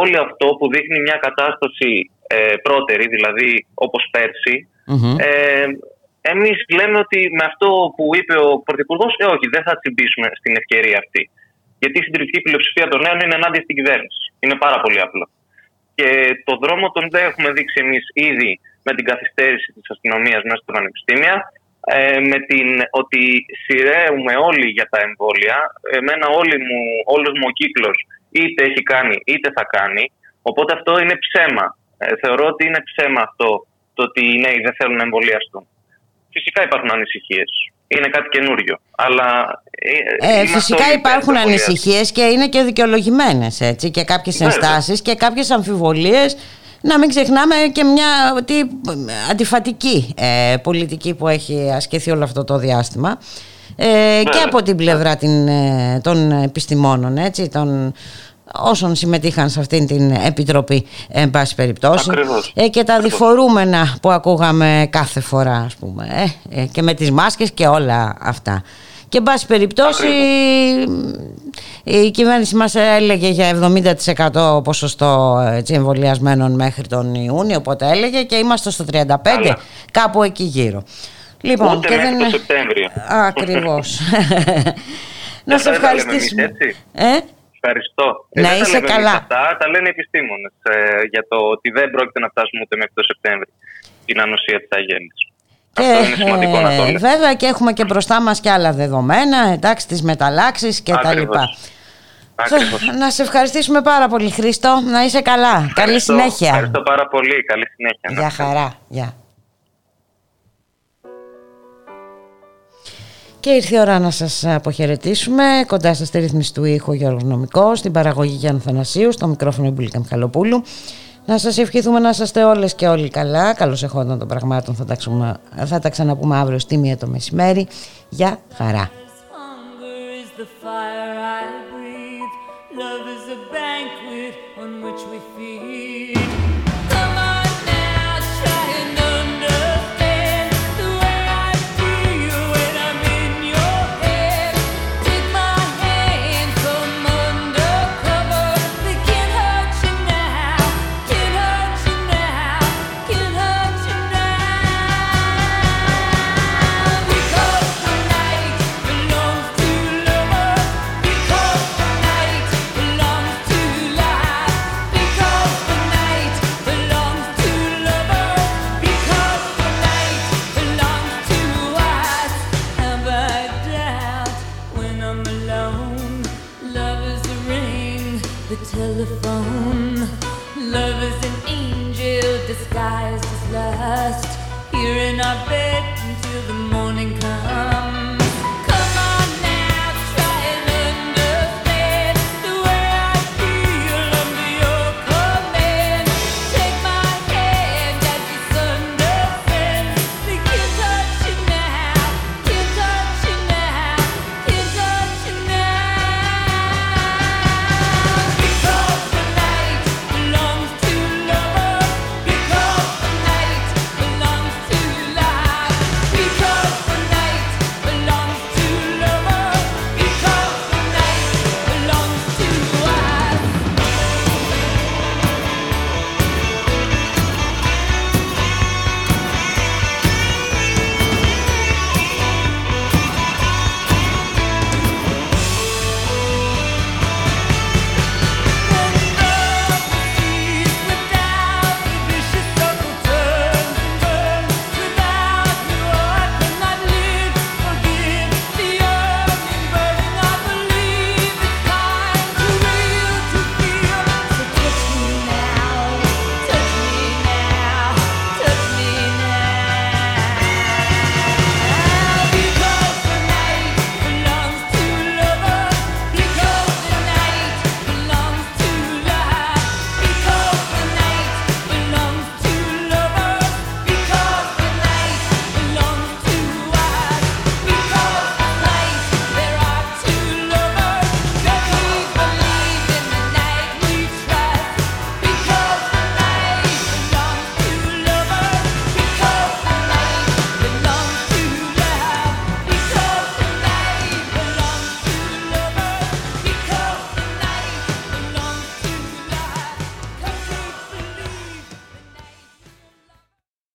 όλο αυτό που δείχνει μια κατάσταση ε, πρώτερη, δηλαδή όπως πέρσι, ε, Εμείς λέμε ότι με αυτό που είπε ο Πρωθυπουργός, ε, όχι, δεν θα τσιμπήσουμε στην ευκαιρία αυτή. Γιατί η συντηρητική πλειοψηφία των νέων είναι ενάντια στην κυβέρνηση. Είναι πάρα πολύ απλό. Και το δρόμο τον δεν έχουμε δείξει εμείς ήδη με την καθυστέρηση της αστυνομίας μέσα στα πανεπιστήμια, ε, με την ότι σειραίουμε όλοι για τα εμβόλια. Εμένα όλοι μου, όλος μου ο κύκλος είτε έχει κάνει είτε θα κάνει. Οπότε αυτό είναι ψέμα. Ε, θεωρώ ότι είναι ψέμα αυτό το ότι οι νέοι δεν θέλουν να εμβολιαστούν. Φυσικά υπάρχουν ανησυχίες. Είναι κάτι καινούριο. Αλλά ε, ε φυσικά υπάρχουν ανησυχίες και είναι και δικαιολογημένες και κάποιες ενστάσεις και κάποιες αμφιβολίες να μην ξεχνάμε και μια τι, αντιφατική ε, πολιτική που έχει ασκηθεί όλο αυτό το διάστημα ε, και από την πλευρά την, ε, των επιστημόνων, έτσι, των, όσων συμμετείχαν σε αυτήν την επιτροπή εν πάση περιπτώσει ε, και τα διφορούμενα που ακούγαμε κάθε φορά ας πούμε ε, και με τις μάσκες και όλα αυτά και εν πάση περιπτώσει η κυβέρνηση μας έλεγε για 70% ποσοστό έτσι, εμβολιασμένων μέχρι τον Ιούνιο, οπότε έλεγε και είμαστε στο 35% κάπου εκεί γύρω. Λοιπόν, Ούτε και δεν... το Σεπτέμβριο. Ακριβώς. Να σε ευχαριστήσουμε. Ε; Ευχαριστώ. Ε, να είσαι καλά. Αυτά, τα λένε οι επιστήμονες ε, για το ότι δεν πρόκειται να φτάσουμε ούτε μέχρι το Σεπτέμβριο την ανοσία της αγέννης. Και, ε, βέβαια και έχουμε και μπροστά μας και άλλα δεδομένα, εντάξει, τις μεταλλάξεις και τα λοιπά. Να σε ευχαριστήσουμε πάρα πολύ Χρήστο, να είσαι καλά. Καλή συνέχεια. Ευχαριστώ πάρα πολύ, καλή συνέχεια. Γεια χαρά, γεια. Και ήρθε η ώρα να σας αποχαιρετήσουμε. Κοντά σας στη ρύθμιση του ήχου Γιώργος Νομικός, στην παραγωγή Γιάννου Θανασίου, στο μικρόφωνο Ιμπουλίκα Μιχαλοπούλου. Να σας ευχηθούμε να είστε όλες και όλοι καλά. Καλώς εχόταν των πραγμάτων. Θα τα, θα τα ξαναπούμε αύριο στη μία το μεσημέρι. Γεια χαρά. disguised as lust. Here in our bed